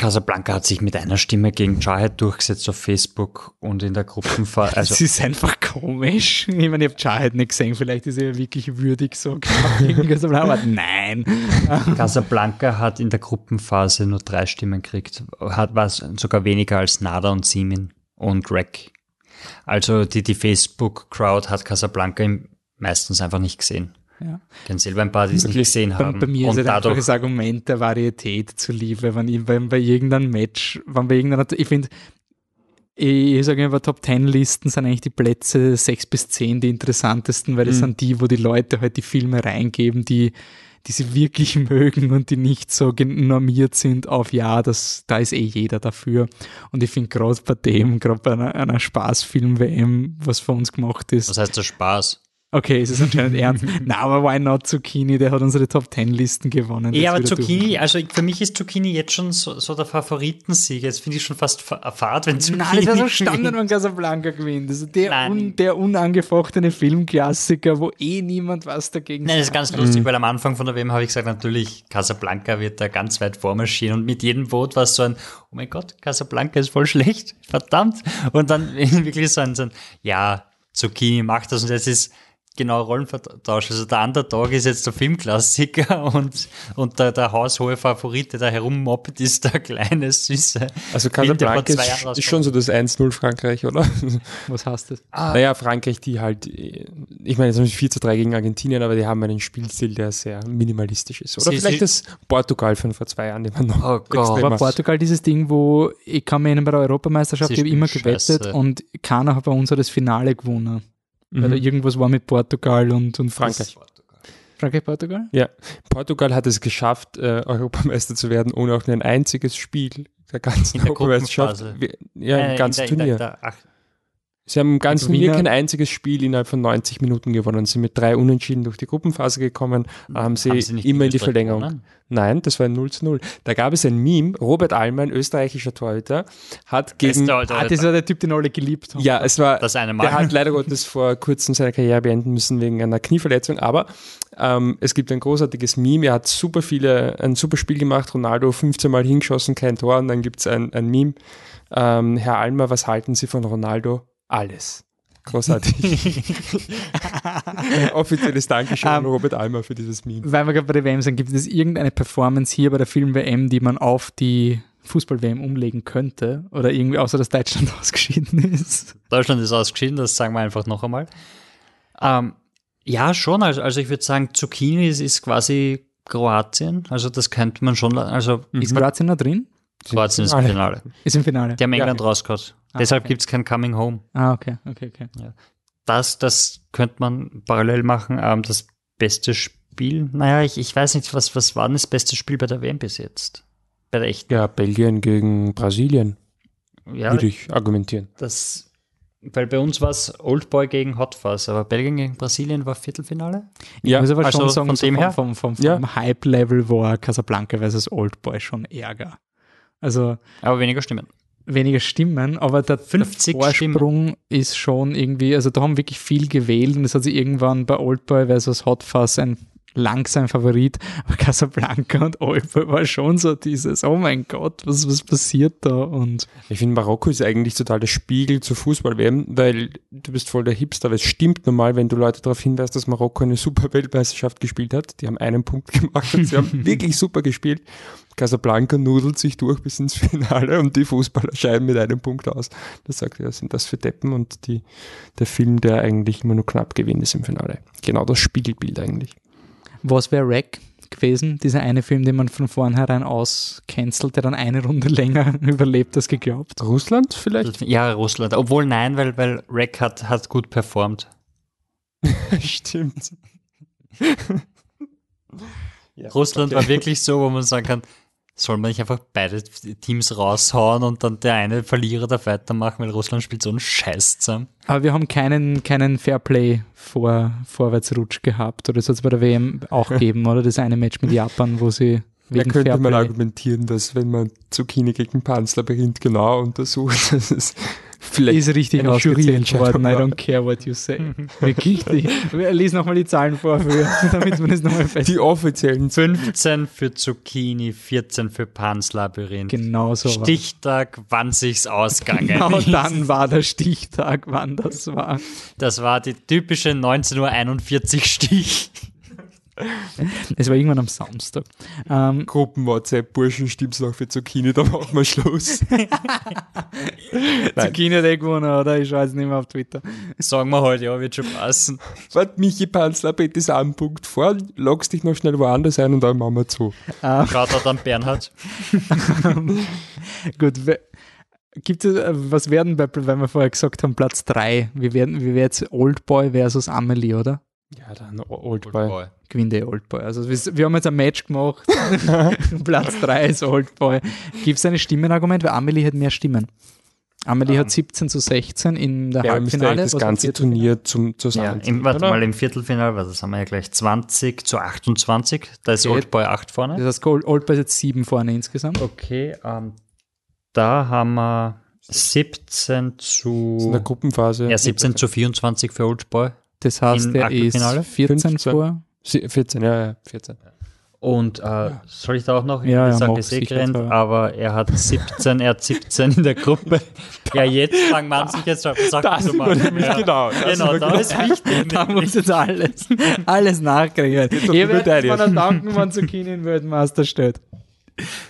Casablanca hat sich mit einer Stimme gegen Jarhead durchgesetzt auf Facebook und in der Gruppenphase. Also,
Es ist einfach komisch. Ich meine, ich habe Jarhead nicht gesehen, vielleicht ist er ja wirklich würdig so knapp gegen Casablanca, aber nein.
Casablanca hat in der Gruppenphase nur drei Stimmen gekriegt. Hat was sogar weniger als Nada und Simin und Rec. Also die, die Facebook-Crowd hat Casablanca meistens einfach nicht gesehen.
Ja.
Kenne selber ein paar, die es nicht gesehen
Bei,
haben.
bei mir ist
und
es einfach
dadurch,
das Argument der Varietät zuliebe, wenn, ich, wenn bei irgendeinem Match, wenn bei irgendeiner, ich finde, ich sage immer, Top 10 Listen sind eigentlich die Plätze 6 bis 10 die interessantesten, weil das
Mhm.
sind die, wo die Leute halt die Filme reingeben, die, die sie wirklich mögen und die nicht so normiert sind auf, ja, das, da ist eh jeder dafür. Und ich finde gerade bei dem, gerade bei einer, einer Spaßfilm-WM, was für uns gemacht ist,
was heißt der Spaß?
Okay, es ist anscheinend ernst. Na, aber why not Zucchini? Der hat unsere Top 10 Listen gewonnen.
Ja, aber Zucchini, also für mich ist Zucchini jetzt schon so, so der Favoritensieg. Jetzt finde ich schon fast fa- fad, wenn
durch-
Zucchini.
Nein, das wäre so Standard, wenn Casablanca gewinnt. Ist der,
Nein.
un, der unangefochtene Filmklassiker, wo eh niemand was dagegen
Nein, das ist ganz lustig, weil am Anfang von der WM habe ich gesagt, natürlich, Casablanca wird da ganz weit vormarschieren und mit jedem Vote war es so ein, oh mein Gott, Casablanca ist voll schlecht, verdammt. Und dann wirklich so ein, so ein ja, Zucchini macht das und jetzt ist genau Rollenvertausch. Also der Underdog ist jetzt der Filmklassiker und, und der, der haushohe Favorit, der da herummoppt, ist der kleine, süße.
Also Casablanca
zwei Jahren
ist, ist schon so das 1-0 Frankreich, oder?
Was heißt das?
Naja, Frankreich, die halt, ich meine, jetzt haben sie 4 zu 3 gegen Argentinien, aber die haben einen Spielstil, der sehr minimalistisch ist. Oder
Sie-
vielleicht
sie-
das Portugal von vor zwei Jahren, die man noch
Oh Gott.
War. Portugal dieses Ding, wo ich kann mir erinnern, bei der Europameisterschaft, ich habe immer gewettet
scheiße.
und keiner hat bei uns hat das Finale gewonnen. Weil da
Mhm.
irgendwas war mit Portugal und, und
Frankreich.
Frankreich, Portugal?
Ja, Portugal hat es geschafft, äh, Europameister zu werden, ohne auch nur ein einziges Spiel der ganzen
In der
Europameisterschaft. Ja,
Äh,
ein ganzes
in der,
Turnier.
In der, der, ach,
Sie haben im ganzen
Also Wiener-
Turnier kein einziges Spiel innerhalb von 90 Minuten gewonnen. Sie sind mit drei Unentschieden durch die Gruppenphase gekommen, haben sie,
Haben sie nicht
immer in die Verlängerung.
gewonnen?
Nein, das war ein 0 zu 0. Da gab es ein Meme, Robert Almer, ein österreichischer Torhüter, hat gegen...
Ah, das war der Typ, den alle geliebt haben.
Ja, es war...
Das eine
Der
Mal.
hat leider Gottes vor kurzem seine Karriere beenden müssen wegen einer Knieverletzung, aber ähm, es gibt ein großartiges Meme, er hat super viele, ein super Spiel gemacht, Ronaldo 15 Mal hingeschossen, kein Tor und dann gibt es ein, ein Meme, ähm, Herr Almer, was halten Sie von Ronaldo? Alles. Großartig. Offizielles Dankeschön an
Ähm,
Robert Almer für dieses Meme.
Weil wir gerade bei der WM sind, gibt es irgendeine Performance hier bei der Film-WM, die man auf die Fußball-WM umlegen könnte? Oder irgendwie, außer dass Deutschland ausgeschieden ist?
Deutschland ist ausgeschieden, das sagen wir einfach noch einmal. Ähm, ja, schon. Also, also ich würde sagen, Zucchini ist, ist quasi Kroatien. Also das könnte man schon. Also
Ist Kroatien noch drin?
Kroatien ist im
Finale.
Finale.
Ist im Finale.
Die haben
Ja.
England rausgehauen.
Ah,
Deshalb
okay.
gibt es kein Coming Home.
Ah, okay, okay, okay.
Das, das könnte man parallel machen. Ähm, das beste Spiel, naja, ich, ich weiß nicht, was, was war denn das beste Spiel bei der WM bis jetzt? Bei der echten.
Ja, Belgien gegen Brasilien,
Ja,
würde ich argumentieren.
das, weil bei uns war es Oldboy gegen Hot Fuzz, aber Belgien gegen Brasilien war Viertelfinale.
Ich
Ja,
muss aber
also
schon sagen,
von
so
dem
vom,
her?
vom, vom, vom
Ja.
Hype-Level war Casablanca vs. Oldboy schon ärger. Also
Aber weniger Stimmen.
weniger Stimmen, aber der,
50
der Vorsprung ist schon irgendwie, also da haben wirklich viel gewählt und es hat sich irgendwann bei Oldboy versus Hot Fuzz ein langsam Favorit, aber Casablanca und Oldboy war schon so dieses, oh mein Gott, was, was passiert da und
Ich finde, Marokko ist eigentlich total der Spiegel zur Fußball-WM, weil du bist voll der Hipster, aber es stimmt normal, wenn du Leute darauf hinweist, dass Marokko eine super Weltmeisterschaft gespielt hat. Die haben einen Punkt gemacht und sie haben wirklich super gespielt. Casablanca nudelt sich durch bis ins Finale und die Fußballer scheiden mit einem Punkt aus. Das sagt ja, sind das für Deppen und die, der Film, der eigentlich immer nur knapp gewinnt, ist im Finale. Genau das Spiegelbild eigentlich.
Was wäre Rack gewesen, dieser eine Film, den man von vornherein auscancelt, der dann eine Runde länger überlebt als geglaubt.
Russland vielleicht?
Ja, Russland. Obwohl nein, weil, weil Rack hat, hat gut performt.
Stimmt. Ja,
Russland
okay.
war wirklich so, wo man sagen kann, soll man nicht einfach beide Teams raushauen und dann der eine Verlierer darf weitermachen, weil Russland spielt so einen Scheiß zusammen.
Aber wir haben keinen, keinen Fairplay vor, Vorwärtsrutsch gehabt. Oder soll es bei der WM auch geben, oder? Das eine Match mit Japan, wo sie
Da
wegen
könnte man
Fairplay.
argumentieren, dass wenn man Zucchini gegen Panzerlabyrinth genau untersucht, dass es vielleicht
Ist richtig
eine
ausgezählt
Juryentscheidung
worden. I
war.
don't care what you say. Wirklich. Lies nochmal die Zahlen vor, für, damit man es nochmal fest.
die offiziellen
15 für Zucchini, 14 für Panslabyrinth.
Genau so war.
Stichtag, wann sich's ausgegangen
Genau
ist.
dann war der Stichtag, wann das war.
Das war die typische 19.41 Uhr Stich.
Es war irgendwann am Samstag. Ähm,
Gruppen-WhatsApp, Burschen, stimmt's noch für Zucchini, da machen wir Schluss.
Zucchini hat eh gewonnen, oder? Ich schaue jetzt nicht mehr auf Twitter.
Sagen wir heute, ja, wird schon passen.
Warte, Michi Panzler, bitte ist einen Punkt vor, loggst dich noch schnell woanders ein und dann machen wir zu.
Shoutout an Bernhard.
Gut, gibt es, äh, was werden bei, weil wir vorher gesagt haben, Platz 3? Wir werden, wir werden jetzt Oldboy versus Amelie, oder?
Ja, dann Oldboy.
Gewinnt der Oldboy. Also wir, wir haben jetzt ein Match gemacht. Platz 3 ist Oldboy. Gibt es ein Stimmenargument? Weil Amelie hat mehr Stimmen. Amelie hat 17 zu 16 in der
Ja,
Halbfinale.
das ganze? Turnier zum
Ja,
zusammen.
im, warte
oder?
mal, im Viertelfinale, was das haben wir ja gleich 20 zu 28. Da ist
Okay.
Oldboy 8 vorne.
Das heißt, Old- Oldboy ist jetzt 7 vorne insgesamt.
Okay, ähm, da haben wir 17
in der
zu,
Gruppenphase.
ja, 17 zu 24 für Oldboy.
Das heißt, der ist
Achtelfinale?
14
15.
vor.
Sie- 14, ja, ja, 14.
Und äh, soll ich da auch noch
Ja,
die
ja, ja.
aber er hat 17, er hat 17 in der Gruppe. Ja, jetzt fangen man sich jetzt Sachen
Das
zu machen.
nämlich
Ja.
genau. das
Genau, da ist wichtig.
Da muss jetzt alles, alles nachkriegen. Ihr werdet meiner danken, wenn Zucchini in Weltmeister steht.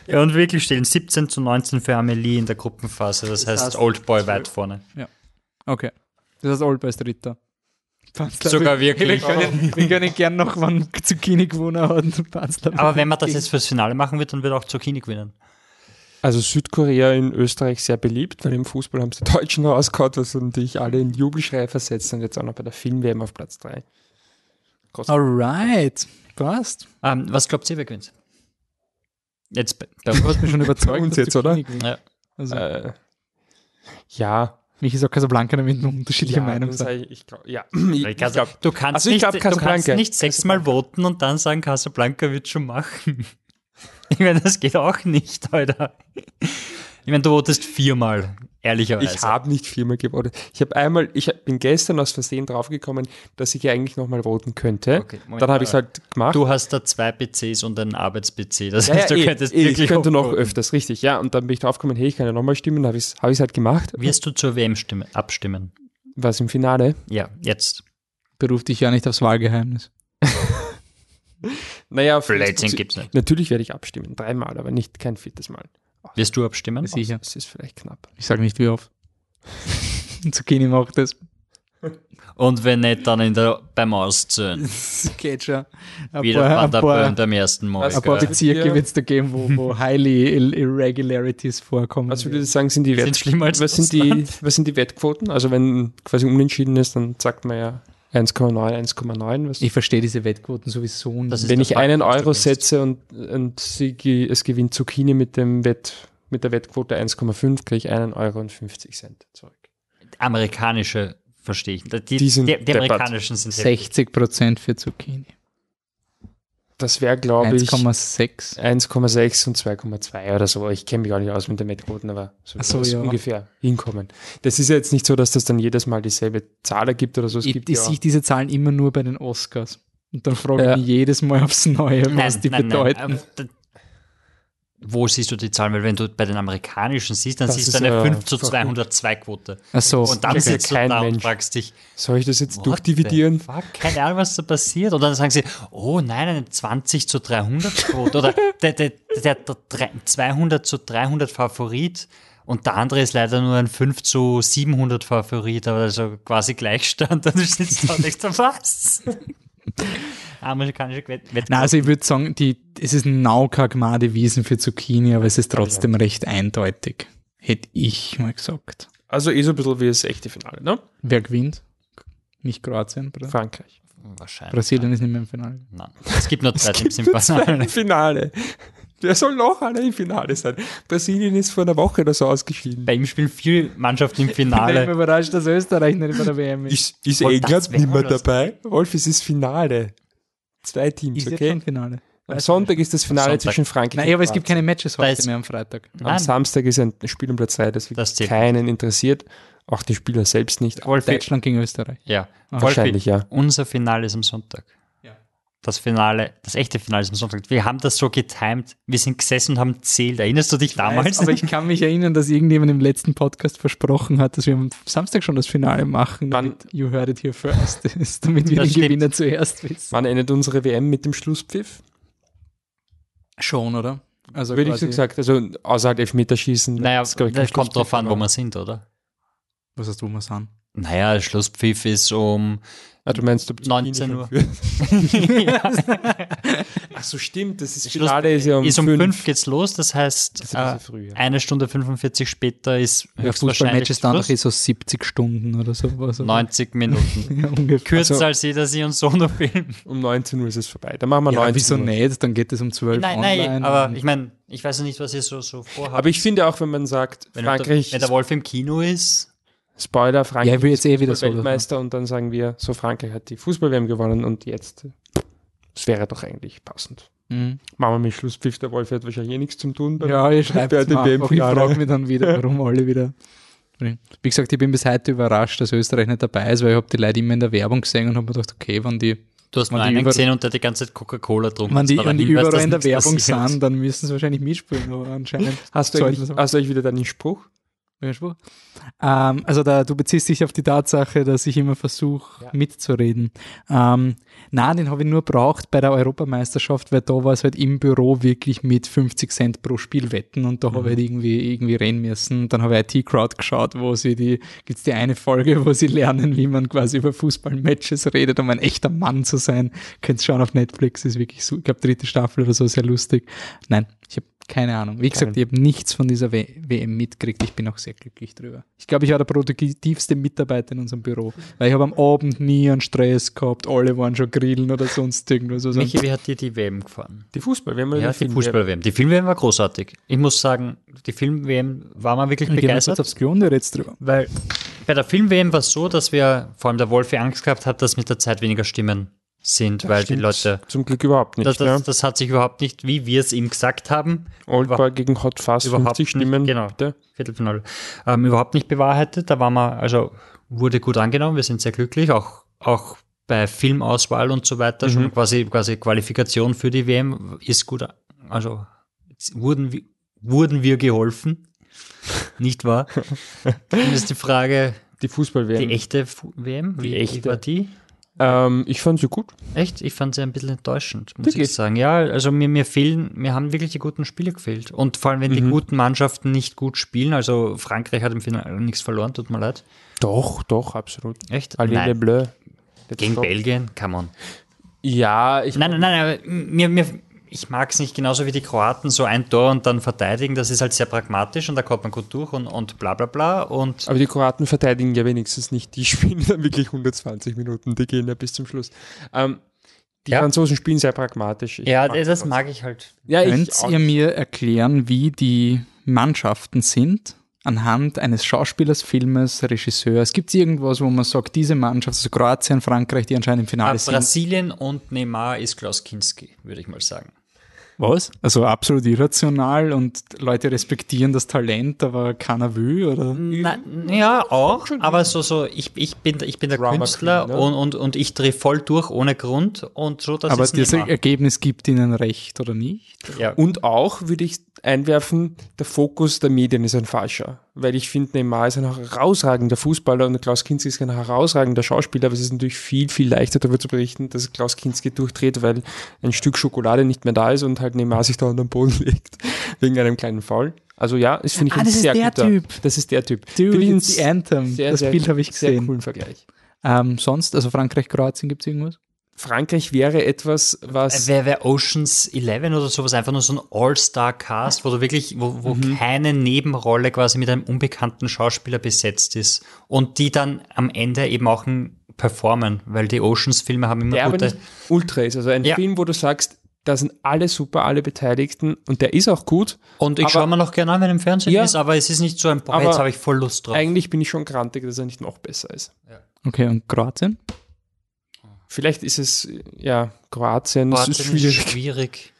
Ja, und wirklich stehen 17 zu 19 für Amelie in der Gruppenphase. Das, heißt,
heißt,
Oldboy weit vorne.
Okay. Das heißt, Oldboy ist Dritter. Panzler-
Sogar wirklich.
Wir können, wir können gern noch, wann Zucchini gewonnen hat. und Panzler-
Aber wenn man das jetzt fürs Finale machen wird, dann wird auch Zucchini gewinnen.
Also Südkorea in Österreich sehr beliebt, weil im Fußball haben sie die Deutschen rausgehauen, was natürlich alle in Jubelschrei versetzt und jetzt auch noch bei der Film-WM auf Platz 3.
Alright. Passt.
Ähm, was glaubt ihr, wer gewinnt? Jetzt
Du hast mich schon überzeugt.
uns jetzt, oder?
Ja.
Also,
Äh, ja,
Michi sagt Casablanca, damit unterschiedliche
ja,
sind.
sag ich, ich glaub, ja. Ich, ich glaub,
du kannst
also ich
nicht,
glaub,
du kannst nicht sechsmal voten und dann sagen, Casablanca wird schon machen. Ich meine, das geht auch nicht, Alter. Ich meine, du votest viermal, ehrlicherweise.
ich habe nicht viermal gewotet. Ich habe einmal, ich bin gestern aus Versehen draufgekommen, dass ich ja eigentlich nochmal voten könnte.
Okay, Moment
dann habe ich es halt gemacht.
Du hast da zwei PCs und einen Arbeits-PC. Das
ja,
heißt,
ja,
du
eh,
könntest
eh,
wirklich
ich könnte noch
voten.
öfters, richtig, ja. Und dann bin ich draufgekommen, hey, ich kann ja nochmal stimmen, dann habe ich es hab ich's halt gemacht.
Wirst du zur WM stimme, abstimmen?
Was im Finale.
Ja, jetzt.
Beruf dich ja nicht aufs Wahlgeheimnis.
Naja,
Blödsinn gibt's nicht.
Natürlich werde ich abstimmen, dreimal, aber nicht kein viertes Mal.
Wirst du abstimmen?
Sicher.
Das ist vielleicht knapp.
Ich sage nicht wie oft. Zucchini macht das.
Und wenn nicht, dann in der, beim Auszählen.
Das geht schon. Ein
Wieder
paar,
der Böhm beim ersten Mal.
Ein paar? Bezirke wird es da geben, wo, wo highly irregularities vorkommen.
Was würdest du sagen, sind die,
Sind
Wett
schlimmer als
was sind die, was sind die Wettquoten? Also wenn quasi unentschieden ist, dann sagt man ja 1,9, 1,9. Was-
ich verstehe diese Wettquoten sowieso nicht.
Das ist
Wenn
der
ich
Fakt,
einen Euro setze und, und sie, es gewinnt Zucchini mit, dem Wett, mit der Wettquote 1,5, kriege ich einen Euro und 50 Cent zurück.
Amerikanische verstehe ich. Die,
Die sind
die, die amerikanischen sind heftig.
60 Prozent für Zucchini.
Das wäre, glaube ich,
1,6.
1,6 und 2,2 oder so. Ich kenne mich gar nicht aus mit den Wettquoten, aber so,
so, ja.
ungefähr hinkommen. Das ist ja jetzt nicht so, dass das dann jedes Mal dieselbe Zahl ergibt oder so. Es
Ich,
gibt
ich
ja
sehe diese Zahlen immer nur bei den Oscars. Und dann frage ich
Ja.
mich jedes Mal aufs Neue, was die bedeuten.
aber da- Wo siehst du die Zahlen? Weil wenn du bei den amerikanischen siehst, dann
Das
siehst du eine
ja
5 zu
verrückt.
202 Quote.
Ach so.
Und dann
ist
sitzt du
kein
da und
Mensch.
fragst dich,
Soll ich das jetzt durchdividieren?
Keine Ahnung, was da passiert. Und dann sagen sie, oh nein, eine 20 zu 300 Quote. Oder der, der, der, der, drei- 200 zu 300 Favorit. Und der andere ist leider nur ein 5 zu 700 Favorit, aber also quasi Gleichstand. Und du sitzt da und denkst, was? Amerikanische Wett Wett
Nein, also ich würde sagen, die, es ist Naukagmade Wiesen für Zucchini, aber es ist trotzdem recht eindeutig. Hätte ich mal gesagt.
Also eh so ein bisschen wie das echte Finale, ne?
Wer gewinnt? Nicht Kroatien, Bra
Frankreich.
Wahrscheinlich.
Brasilien ist nicht mehr im Finale.
Nein. Es gibt nur drei Teams im
zwei
Finale.
im Finale. Wer soll noch alle im Finale sein? Brasilien ist vor einer Woche oder so ausgeschieden.
Bei ihm spielen viele Mannschaften im
Ich bin
Finale.
überrascht, dass Österreich nicht bei der WM ist.
Ist, ist
Und
England nicht mehr dabei? Wolf, es ist Finale. Zwei Teams,
Ist
okay?
schon Finale.
Am Sonntag ist das Finale
Sonntag.
zwischen Frankreich
Nein, aber es
und
gibt keine Matches heute mehr am Freitag.
Am
Nein,
Samstag ist ein Spiel um Platz 3, das
Das
keinen interessiert. Auch die Spieler selbst nicht.
Wolfi,
Deutschland gegen Österreich.
ja.
Wahrscheinlich, ja.
Unser Finale ist am Sonntag. Das Finale, das echte Finale ist am Sonntag. Wir haben das so getimed. Wir sind gesessen und haben zählt. Erinnerst du dich damals?
Aber ich kann mich erinnern, dass irgendjemand im letzten Podcast versprochen hat, dass wir am Samstag schon das Finale machen,
Wann-
damit you heard it here first ist, damit wir
Das
den
stimmt.
Gewinner zuerst wissen.
Wann endet unsere WM mit dem Schlusspfiff?
Schon, oder? Also
Würde ich so gesagt, also außer halt Elfmeterschießen.
naja,
das,
das kommt drauf an, wo wir sind, oder?
Was hast du mal sagen?
Naja, Schlusspfiff ist um
Ah, du meinst, ob
19 Uhr.
Ach so, stimmt. Das ist
Schluss-
Finale ist ja um
ist um 5
fünf.
geht's los. Das heißt,
ist ein
äh,
früh, ja.
eine Stunde 45 später ist
Ja,
höchstwahrscheinlich
Fußballmatches
Schluss.
eh so 70 Stunden oder so. Also
90 Minuten.
ja, ungefähr.
Kürzer
Also-
als jeder Sie und Solo-Film.
Um 19 Uhr ist es vorbei. Dann machen wir
Ja,
19
wieso
Uhr.
nicht? Dann geht es um 12
Nein,
online.
nein, aber ich meine, ich weiß ja nicht, was ihr so, so vorhabt.
Aber ich finde auch, wenn man sagt,
wenn,
Frankreich,
der, wenn der Wolf im Kino ist,
Spoiler, Frankreich
Ja, ich will jetzt eh wieder so
Weltmeister und dann sagen wir, so Frankreich hat die Fußball-WM gewonnen und jetzt, das wäre doch eigentlich passend.
Mhm.
Machen wir mit Schlusspfiff, der Wolf hat wahrscheinlich eh nichts zum tun.
Ja, ich schreibe
bei
es
den
mir einfach. Ich frage mich dann wieder, warum alle wieder. Wie gesagt, ich bin bis heute überrascht, dass Österreich nicht dabei ist, weil ich habe die Leute immer in der Werbung gesehen und habe mir gedacht, okay, wenn die,
du hast
die
einen
über-
gesehen und der die ganze Zeit Coca-Cola drum.
wenn die, wenn die
Hinweis,
überall in der Werbung
passiert.
sind, dann müssen sie wahrscheinlich mitspielen, aber anscheinend.
Hast du, eigentlich, hast du eigentlich wieder deinen Spruch?
Welcher Spruch? Ähm, also da, du beziehst dich auf die Tatsache, dass ich immer versuche
Ja.
mitzureden. Ähm, nein, den habe ich nur braucht bei der Europameisterschaft, weil da war es halt im Büro wirklich mit 50 Cent pro Spiel wetten und da habe ich halt irgendwie, irgendwie rennen müssen. Dann habe ich IT-Crowd geschaut, wo sie die, gibt's die eine Folge, wo sie lernen, wie man quasi über Fußballmatches redet, um ein echter Mann zu sein. Könnt schauen auf Netflix, ist wirklich so, ich glaube dritte Staffel oder so, sehr lustig. Nein, ich habe keine Ahnung. Wie gesagt, ich habe nichts von dieser w WM mitgekriegt. Ich bin auch sehr glücklich drüber. Ich glaube, ich war der produktivste Mitarbeiter in unserem Büro. Weil ich habe am Abend nie einen Stress gehabt. Alle waren schon grillen oder sonst irgendwas. Also,
Michi, wie hat dir die WM gefallen?
Die Fußball-WM oder
Ja,
die
die
Film-
Fußball-WM. Die Film-WM war großartig. Ich muss sagen, die Film-WM war mal wirklich
jetzt
begeistert,
aufs Klo und reden drüber.
weil bei der Film-WM war es so, dass wir, vor allem der Wolfi Angst gehabt hat, dass mit der Zeit weniger Stimmen sind, weil die Leute,
Zum Glück überhaupt nicht.
das, das, das hat sich überhaupt nicht, wie wir es ihm gesagt haben,
Oldboy gegen Hot Fuzz,
überhaupt
50 Stimmen.
nicht, genau,
bitte.
Viertelfinale, ähm, überhaupt nicht bewahrheitet. Da waren wir, also wurde gut angenommen, wir sind sehr glücklich, auch, auch bei Filmauswahl und so weiter,
Mhm.
schon quasi, quasi Qualifikation für die WM ist gut, also wurden, wir- wurden wir geholfen, nicht wahr? Dann ist die Frage,
Die Fußball-WM.
die echte Fu- WM, wie,
Die
wie
echte.
war die?
Ähm, ich fand sie gut.
Echt? Ich fand sie ein bisschen enttäuschend, muss
Wirklich?
ich sagen. Ja, also mir, mir fehlen, mir haben wirklich die guten Spiele gefehlt. Und vor allem, wenn die guten Mannschaften nicht gut spielen, also Frankreich hat im Finale nichts verloren, tut mir leid.
Doch, doch, absolut.
Echt? Nein.
Bleus. Let's
Gegen. Belgien? Come on.
Ja, ich
Nein, nein, nein, aber mir, mir, ich mag es nicht genauso wie die Kroaten, so ein Tor und dann verteidigen. Das ist halt sehr pragmatisch und da kommt man gut durch und, und bla bla bla. Und
Aber die Kroaten verteidigen ja wenigstens nicht. Die spielen dann wirklich 120 Minuten. Die gehen ja bis zum Schluss. Ähm, die
Ja.
Franzosen spielen sehr pragmatisch. Ich
ja,
mag
das mag ich halt.
Ja,
Könnt ihr mir erklären, wie die Mannschaften sind? Anhand eines Schauspielers, Filmes, Regisseurs. Gibt es irgendwas, wo man sagt, diese Mannschaft, also Kroatien, Frankreich, die anscheinend im Finale
Aber
sind?
Brasilien und Neymar ist Klaus Kinski, würde ich mal sagen.
Was? Also absolut irrational und Leute respektieren das Talent, aber keiner will, oder?
Na, ja, auch, aber so, so, ich, ich, bin, ich bin der
Drama
Künstler
Queen, ne?
und, und, und ich drehe voll durch ohne Grund und so, das
aber das. Ergebnis gibt ihnen recht, oder nicht?
Ja.
Und auch würde ich einwerfen, der Fokus der Medien ist ein falscher. Weil ich finde, Neymar ist ein herausragender Fußballer und Klaus Kinski ist ein herausragender Schauspieler, aber es ist natürlich viel, viel leichter darüber zu berichten, dass Klaus Kinski durchdreht, weil ein Stück Schokolade nicht mehr da ist und halt Neymar sich da unter den Boden legt, wegen einem kleinen Foul. Also ja, das finde ich
Ah,
ein
das ist
sehr
der
guter,
Typ.
Das ist der Typ.
Dude, it's the Anthem.
sehr,
das
sehr,
Bild habe ich
Sehr
gesehen.
coolen Vergleich.
Ähm, sonst, also Frankreich, Kroatien, gibt es irgendwas?
Frankreich wäre etwas, was
Wäre wär Oceans 11 oder sowas einfach nur so ein All-Star-Cast, wo du wirklich, wo, wo
Mhm.
keine Nebenrolle quasi mit einem unbekannten Schauspieler besetzt ist und die dann am Ende eben auch ein performen, weil die Oceans-Filme haben immer
der aber
gute.
ultra ist. Also ein
Ja.
Film, wo du sagst, da sind alle super, alle Beteiligten und der ist auch gut.
Und ich schaue mir noch gerne an, wenn er im Fernsehen
Ja.
ist, aber es ist nicht so ein, boah,
Aber
jetzt habe ich voll Lust drauf.
Eigentlich bin ich schon grantig, dass er nicht noch besser ist.
Okay, und Kroatien?
Vielleicht ist es, ja, Kroatien, es ist schwierig.
schwierig.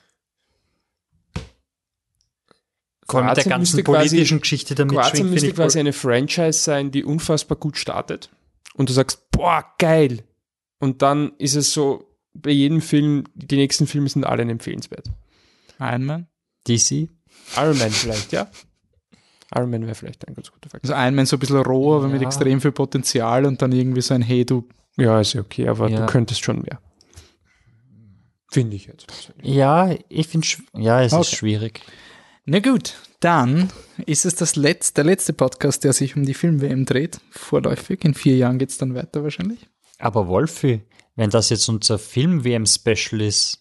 Vor allem mit der
Kroatien
ganzen
müsste quasi-
politischen Geschichte da
Kroatien müsste quasi eine Franchise sein, die unfassbar gut startet. Und du sagst, boah, geil. Und dann ist es so, bei jedem Film, die nächsten Filme sind alle empfehlenswert.
Iron Man?
DC.
Iron Man vielleicht, ja. Iron Man wäre vielleicht ein ganz guter Vergleich.
Also Iron Man so ein bisschen roh, aber mit
Ja.
extrem viel Potenzial und dann irgendwie so ein Hey, du
Ja, ist ja okay, aber
Ja.
du könntest schon mehr. Finde ich jetzt. persönlich.
Ja, ich finde, ja, es
Okay.
ist schwierig.
Na gut, dann ist es das letzte, der letzte Podcast, der sich um die Film-WM dreht. Vorläufig. In vier Jahren geht es dann weiter wahrscheinlich.
Aber Wolfi, wenn das jetzt unser Film-WM-Special ist,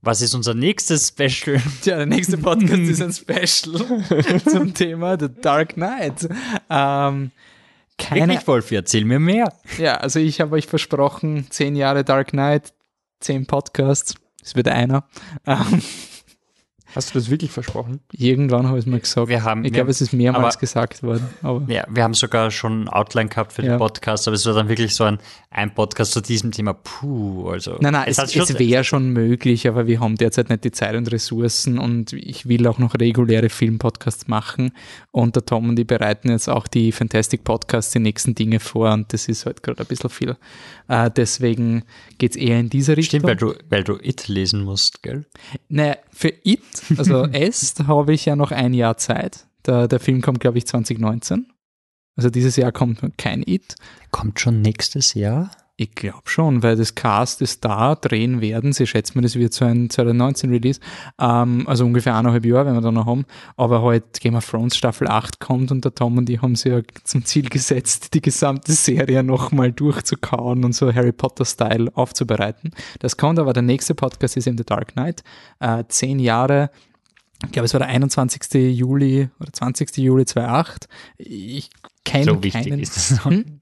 was ist unser nächstes Special?
Tja, der nächste Podcast ist ein Special zum Thema The Dark Knight. Ähm, keine,
Wirklich, Wolfi, erzähl mir mehr.
ja, also ich habe euch versprochen, zehn Jahre Dark Knight, zehn Podcasts. Es wird einer. Ähm,
Hast du das wirklich versprochen?
irgendwann habe ich es mal gesagt.
Wir haben-
ich glaube, es ist mehrmals
aber-
gesagt worden. Aber
Ja, wir haben sogar schon ein Outline gehabt für
Ja.
den Podcast, aber es war dann wirklich so ein, ein Podcast zu diesem Thema. Puh, also.
Nein, nein, es, es,
schon-
wäre schon möglich, aber wir haben derzeit nicht die Zeit und Ressourcen und ich will auch noch reguläre Filmpodcasts machen und der Tom und die bereiten jetzt auch die Fantastic Podcasts die nächsten Dinge vor und das ist halt gerade ein bisschen viel. Äh, deswegen geht es eher in diese Richtung.
Stimmt, weil du, weil du It lesen musst, gell?
Naja, für It, also S, habe ich ja noch ein Jahr Zeit. Der, der Film kommt, glaube ich, 2019. Also dieses Jahr kommt kein It.
Kommt schon nächstes Jahr?
Ich glaube schon, weil das Cast ist da, drehen werden. Sie schätzen mir, das wird so ein 2019 Release. Ähm, also ungefähr eineinhalb Jahre, wenn wir da noch haben. Aber halt Game of Thrones Staffel 8 kommt und der Tom und die haben sich ja zum Ziel gesetzt, die gesamte Serie nochmal durchzukauen und so Harry Potter-Style aufzubereiten. Das kommt aber, der nächste Podcast ist eben The Dark Knight. Äh, zehn Jahre ich glaube, es war der 21. Juli oder 20. Juli 2008. Ich kenne
So wichtig
keinen.
ist.
Hm?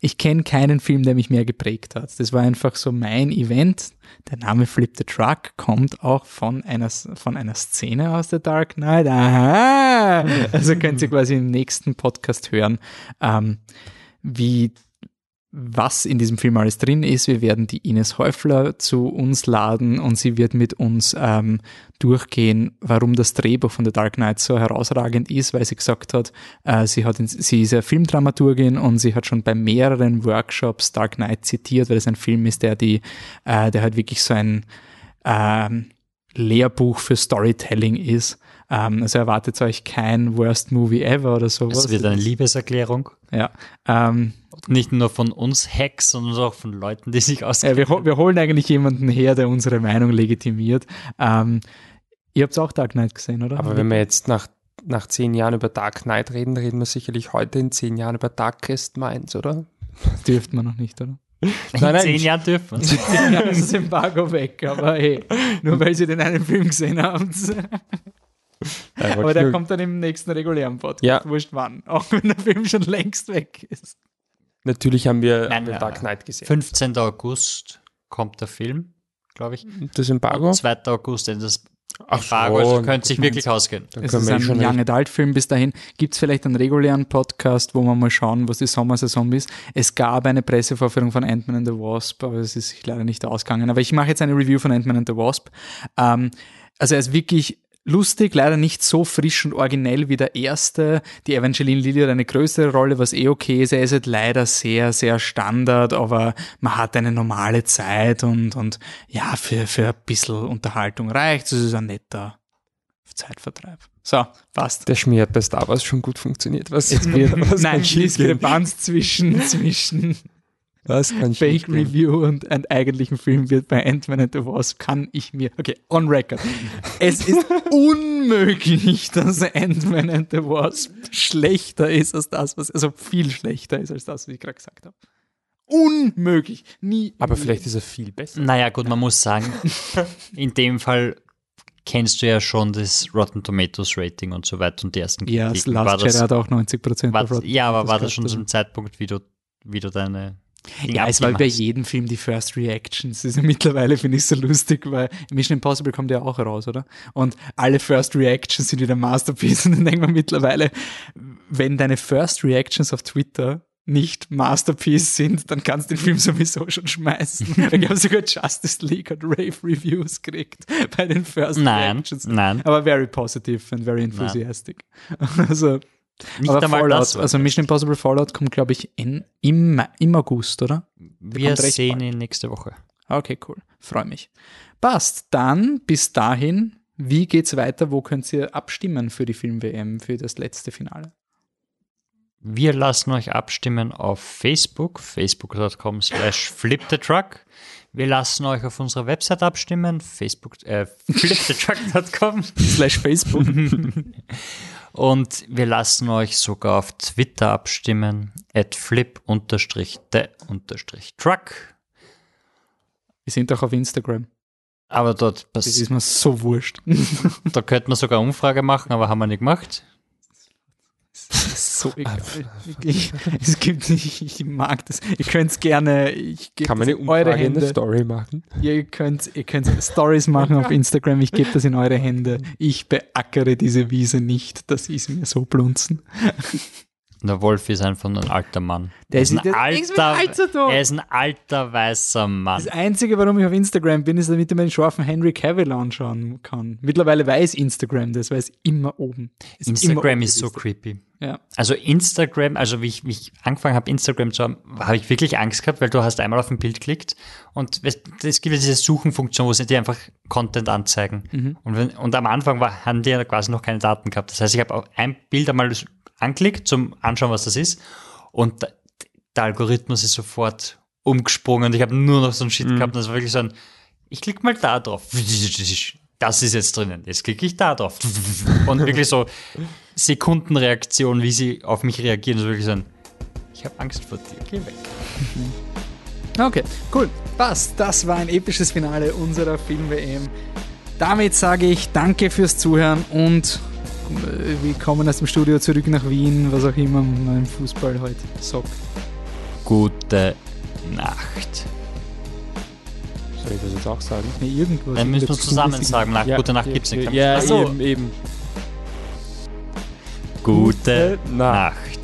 Ich kenne keinen Film, der mich mehr geprägt hat. Das war einfach so mein Event. Der Name Flip the Truck kommt auch von einer, von einer Szene aus der Dark Knight. Aha! Also könnt ihr quasi im nächsten Podcast hören, ähm, wie was in diesem Film alles drin ist. Wir werden die Ines Häufler zu uns laden und sie wird mit uns ähm, durchgehen, warum das Drehbuch von The Dark Knight so herausragend ist, weil sie gesagt hat, äh, sie, hat in, sie ist ja Filmdramaturgin und sie hat schon bei mehreren Workshops Dark Knight zitiert, weil es ein Film ist, der die, äh, der halt wirklich so ein ähm, Lehrbuch für Storytelling ist. Ähm, also erwartet euch kein Worst Movie ever oder sowas.
Es wird eine Liebeserklärung.
Ja. Ähm,
Nicht nur von uns Hacks, sondern auch von Leuten, die sich
Ja,
auskennen.
wir, hol- wir holen eigentlich jemanden her, der unsere Meinung legitimiert. Ähm, ihr habt auch Dark Knight gesehen, oder?
Aber wenn wir jetzt nach, nach zehn Jahren über Dark Knight reden, reden wir sicherlich heute in zehn Jahren über Darkest Minds, oder?
dürft man noch nicht, oder?
In
nein,
zehn
ich-
Jahren dürfen wir.
Zehn Jahre ist das Embargo weg, aber hey, nur weil sie den einen Film gesehen haben. Aber der kommt dann im nächsten regulären Podcast.
Ja.
Wurscht wann. Auch wenn der Film schon längst weg ist.
Natürlich haben wir,
Nein,
haben wir Dark. Knight gesehen.
15. August kommt der Film, glaube ich.
Das Embargo?
2. August endet das
Ach
Embargo, also könnte sich wirklich ausgehen.
Es ist
eh
ein
schon
Young Adult Film bis dahin. Gibt es vielleicht einen regulären Podcast, wo wir mal schauen, was die Sommersaison ist? Es gab eine Pressevorführung von Ant-Man and the Wasp, aber es ist sich leider nicht ausgegangen. Aber ich mache jetzt eine Review von Ant-Man and the Wasp. Ähm, also er ist wirklich lustig, leider nicht so frisch und originell wie der erste. Die Evangeline Lilly hat eine größere Rolle, was eh okay ist. Er ist halt leider sehr, sehr Standard, aber man hat eine normale Zeit und, und ja, für, für ein bisschen Unterhaltung reicht. Es ist ein netter Zeitvertreib. So, passt.
Der Schmier hat bei Star Wars schon gut funktioniert. Was,
Jetzt wird,
was
nein,
kann schiefgehen?
Diskrepanz zwischen, zwischen
Was kann
Fake? Review und einem eigentlichen Film wird bei Ant-Man and the Wasp, kann ich mir, okay, on record. Es ist unmöglich, dass Ant-Man and the Wasp schlechter ist als das, was, also viel schlechter ist als das, was ich gerade gesagt habe. Unmöglich. Nie.
Aber vielleicht ist er viel besser.
Naja, gut, man muss sagen, in dem Fall kennst du ja schon das Rotten Tomatoes Rating und so weiter und die ersten
Ja, das
Kritiken. War
Last Jedi
das,
hat auch 90 Prozent
war, ja, aber war das schon
so
zum Zeitpunkt, wie du, wie du deine
Ja, es war bei jedem Film die First Reactions. Ja mittlerweile, finde ich, so lustig, weil Mission Impossible kommt ja auch raus, oder? Und alle First Reactions sind wieder Masterpiece. Und dann denkt man mittlerweile, wenn deine First Reactions auf Twitter nicht Masterpiece sind, dann kannst du den Film sowieso schon schmeißen. ich habe sogar Justice League und Rave Reviews gekriegt bei den First
Nein,
Reactions.
nein.
Aber very positive and very enthusiastic. Also,
Nicht
aber
einmal
Fallout,
das
also Mission Impossible Fallout kommt, glaube ich, in, im, im August, oder?
Wir sehen
bald.
ihn nächste Woche.
Okay, cool. Freue mich. Passt. Dann bis dahin, wie geht's weiter? Wo könnt ihr abstimmen für die Film-WM, für das letzte Finale?
Wir lassen euch abstimmen auf Facebook, facebook.com slash flipthetruck. Wir lassen euch auf unserer Website abstimmen, facebook, äh, flipthetruck.com.
Slash Facebook.
Und wir lassen euch sogar auf Twitter abstimmen, at flip-the-truck.
wir sind auch auf Instagram.
Aber dort,
Das ist mir so wurscht.
da könnte man sogar Umfrage machen, aber haben wir nicht gemacht.
so egal. Wirklich. Es gibt, ich, ich mag das. Ihr könnt es gerne, ich
Kann man eine
in eure
Umfrage in der
Hände.
Story machen?
Ihr könnt, ihr könnt Stories machen auf Instagram. Ich gebe das in eure Hände. Ich beackere diese Wiese nicht. Das ist mir so blunzen.
Der Wolf ist einfach ein alter Mann.
Der
er
ist-
ist ein
Alter
er ist ein alter weißer Mann.
Das Einzige, warum ich auf Instagram bin, ist, damit ich mir den scharfen Henry Cavill anschauen kann. Mittlerweile weiß Instagram das, weil es immer oben ist. immer
Instagram
oben
ist so creepy.
Ja.
Also Instagram, also wie ich, wie ich angefangen habe, Instagram zu haben, habe ich wirklich Angst gehabt, weil du hast einmal auf ein Bild geklickt und es es gibt ja diese Suchenfunktion, wo sie dir einfach Content anzeigen.
Mhm.
Und, wenn, und am Anfang war, haben die ja quasi noch keine Daten gehabt. Das heißt, ich habe auch ein Bild einmal angeklickt zum Anschauen, was das ist. Und der, Algorithmus ist sofort umgesprungen und ich habe nur noch so einen Shit
Mhm.
gehabt. Und das war wirklich so ein, ich klicke mal da drauf. Das ist jetzt drinnen. Jetzt klicke ich da drauf. Und wirklich so Sekundenreaktion, wie sie auf mich reagieren. So wirklich so ein, ich habe Angst vor dir. Geh weg.
Okay, cool. Passt. Das war ein episches Finale unserer Film-WM. Damit sage ich danke fürs Zuhören und wir kommen aus dem Studio zurück nach Wien, was auch immer man im Fußball heute sagt.
Gute Nacht.
Soll ich das jetzt auch sagen?
Nee, irgendwas.
Dann müssen wir zusammen sagen, nach
Ja,
Gute Nacht
ja,
gibt's nicht.
Ja,
Ach so.
eben, eben.
Gute
Nacht.
Nacht.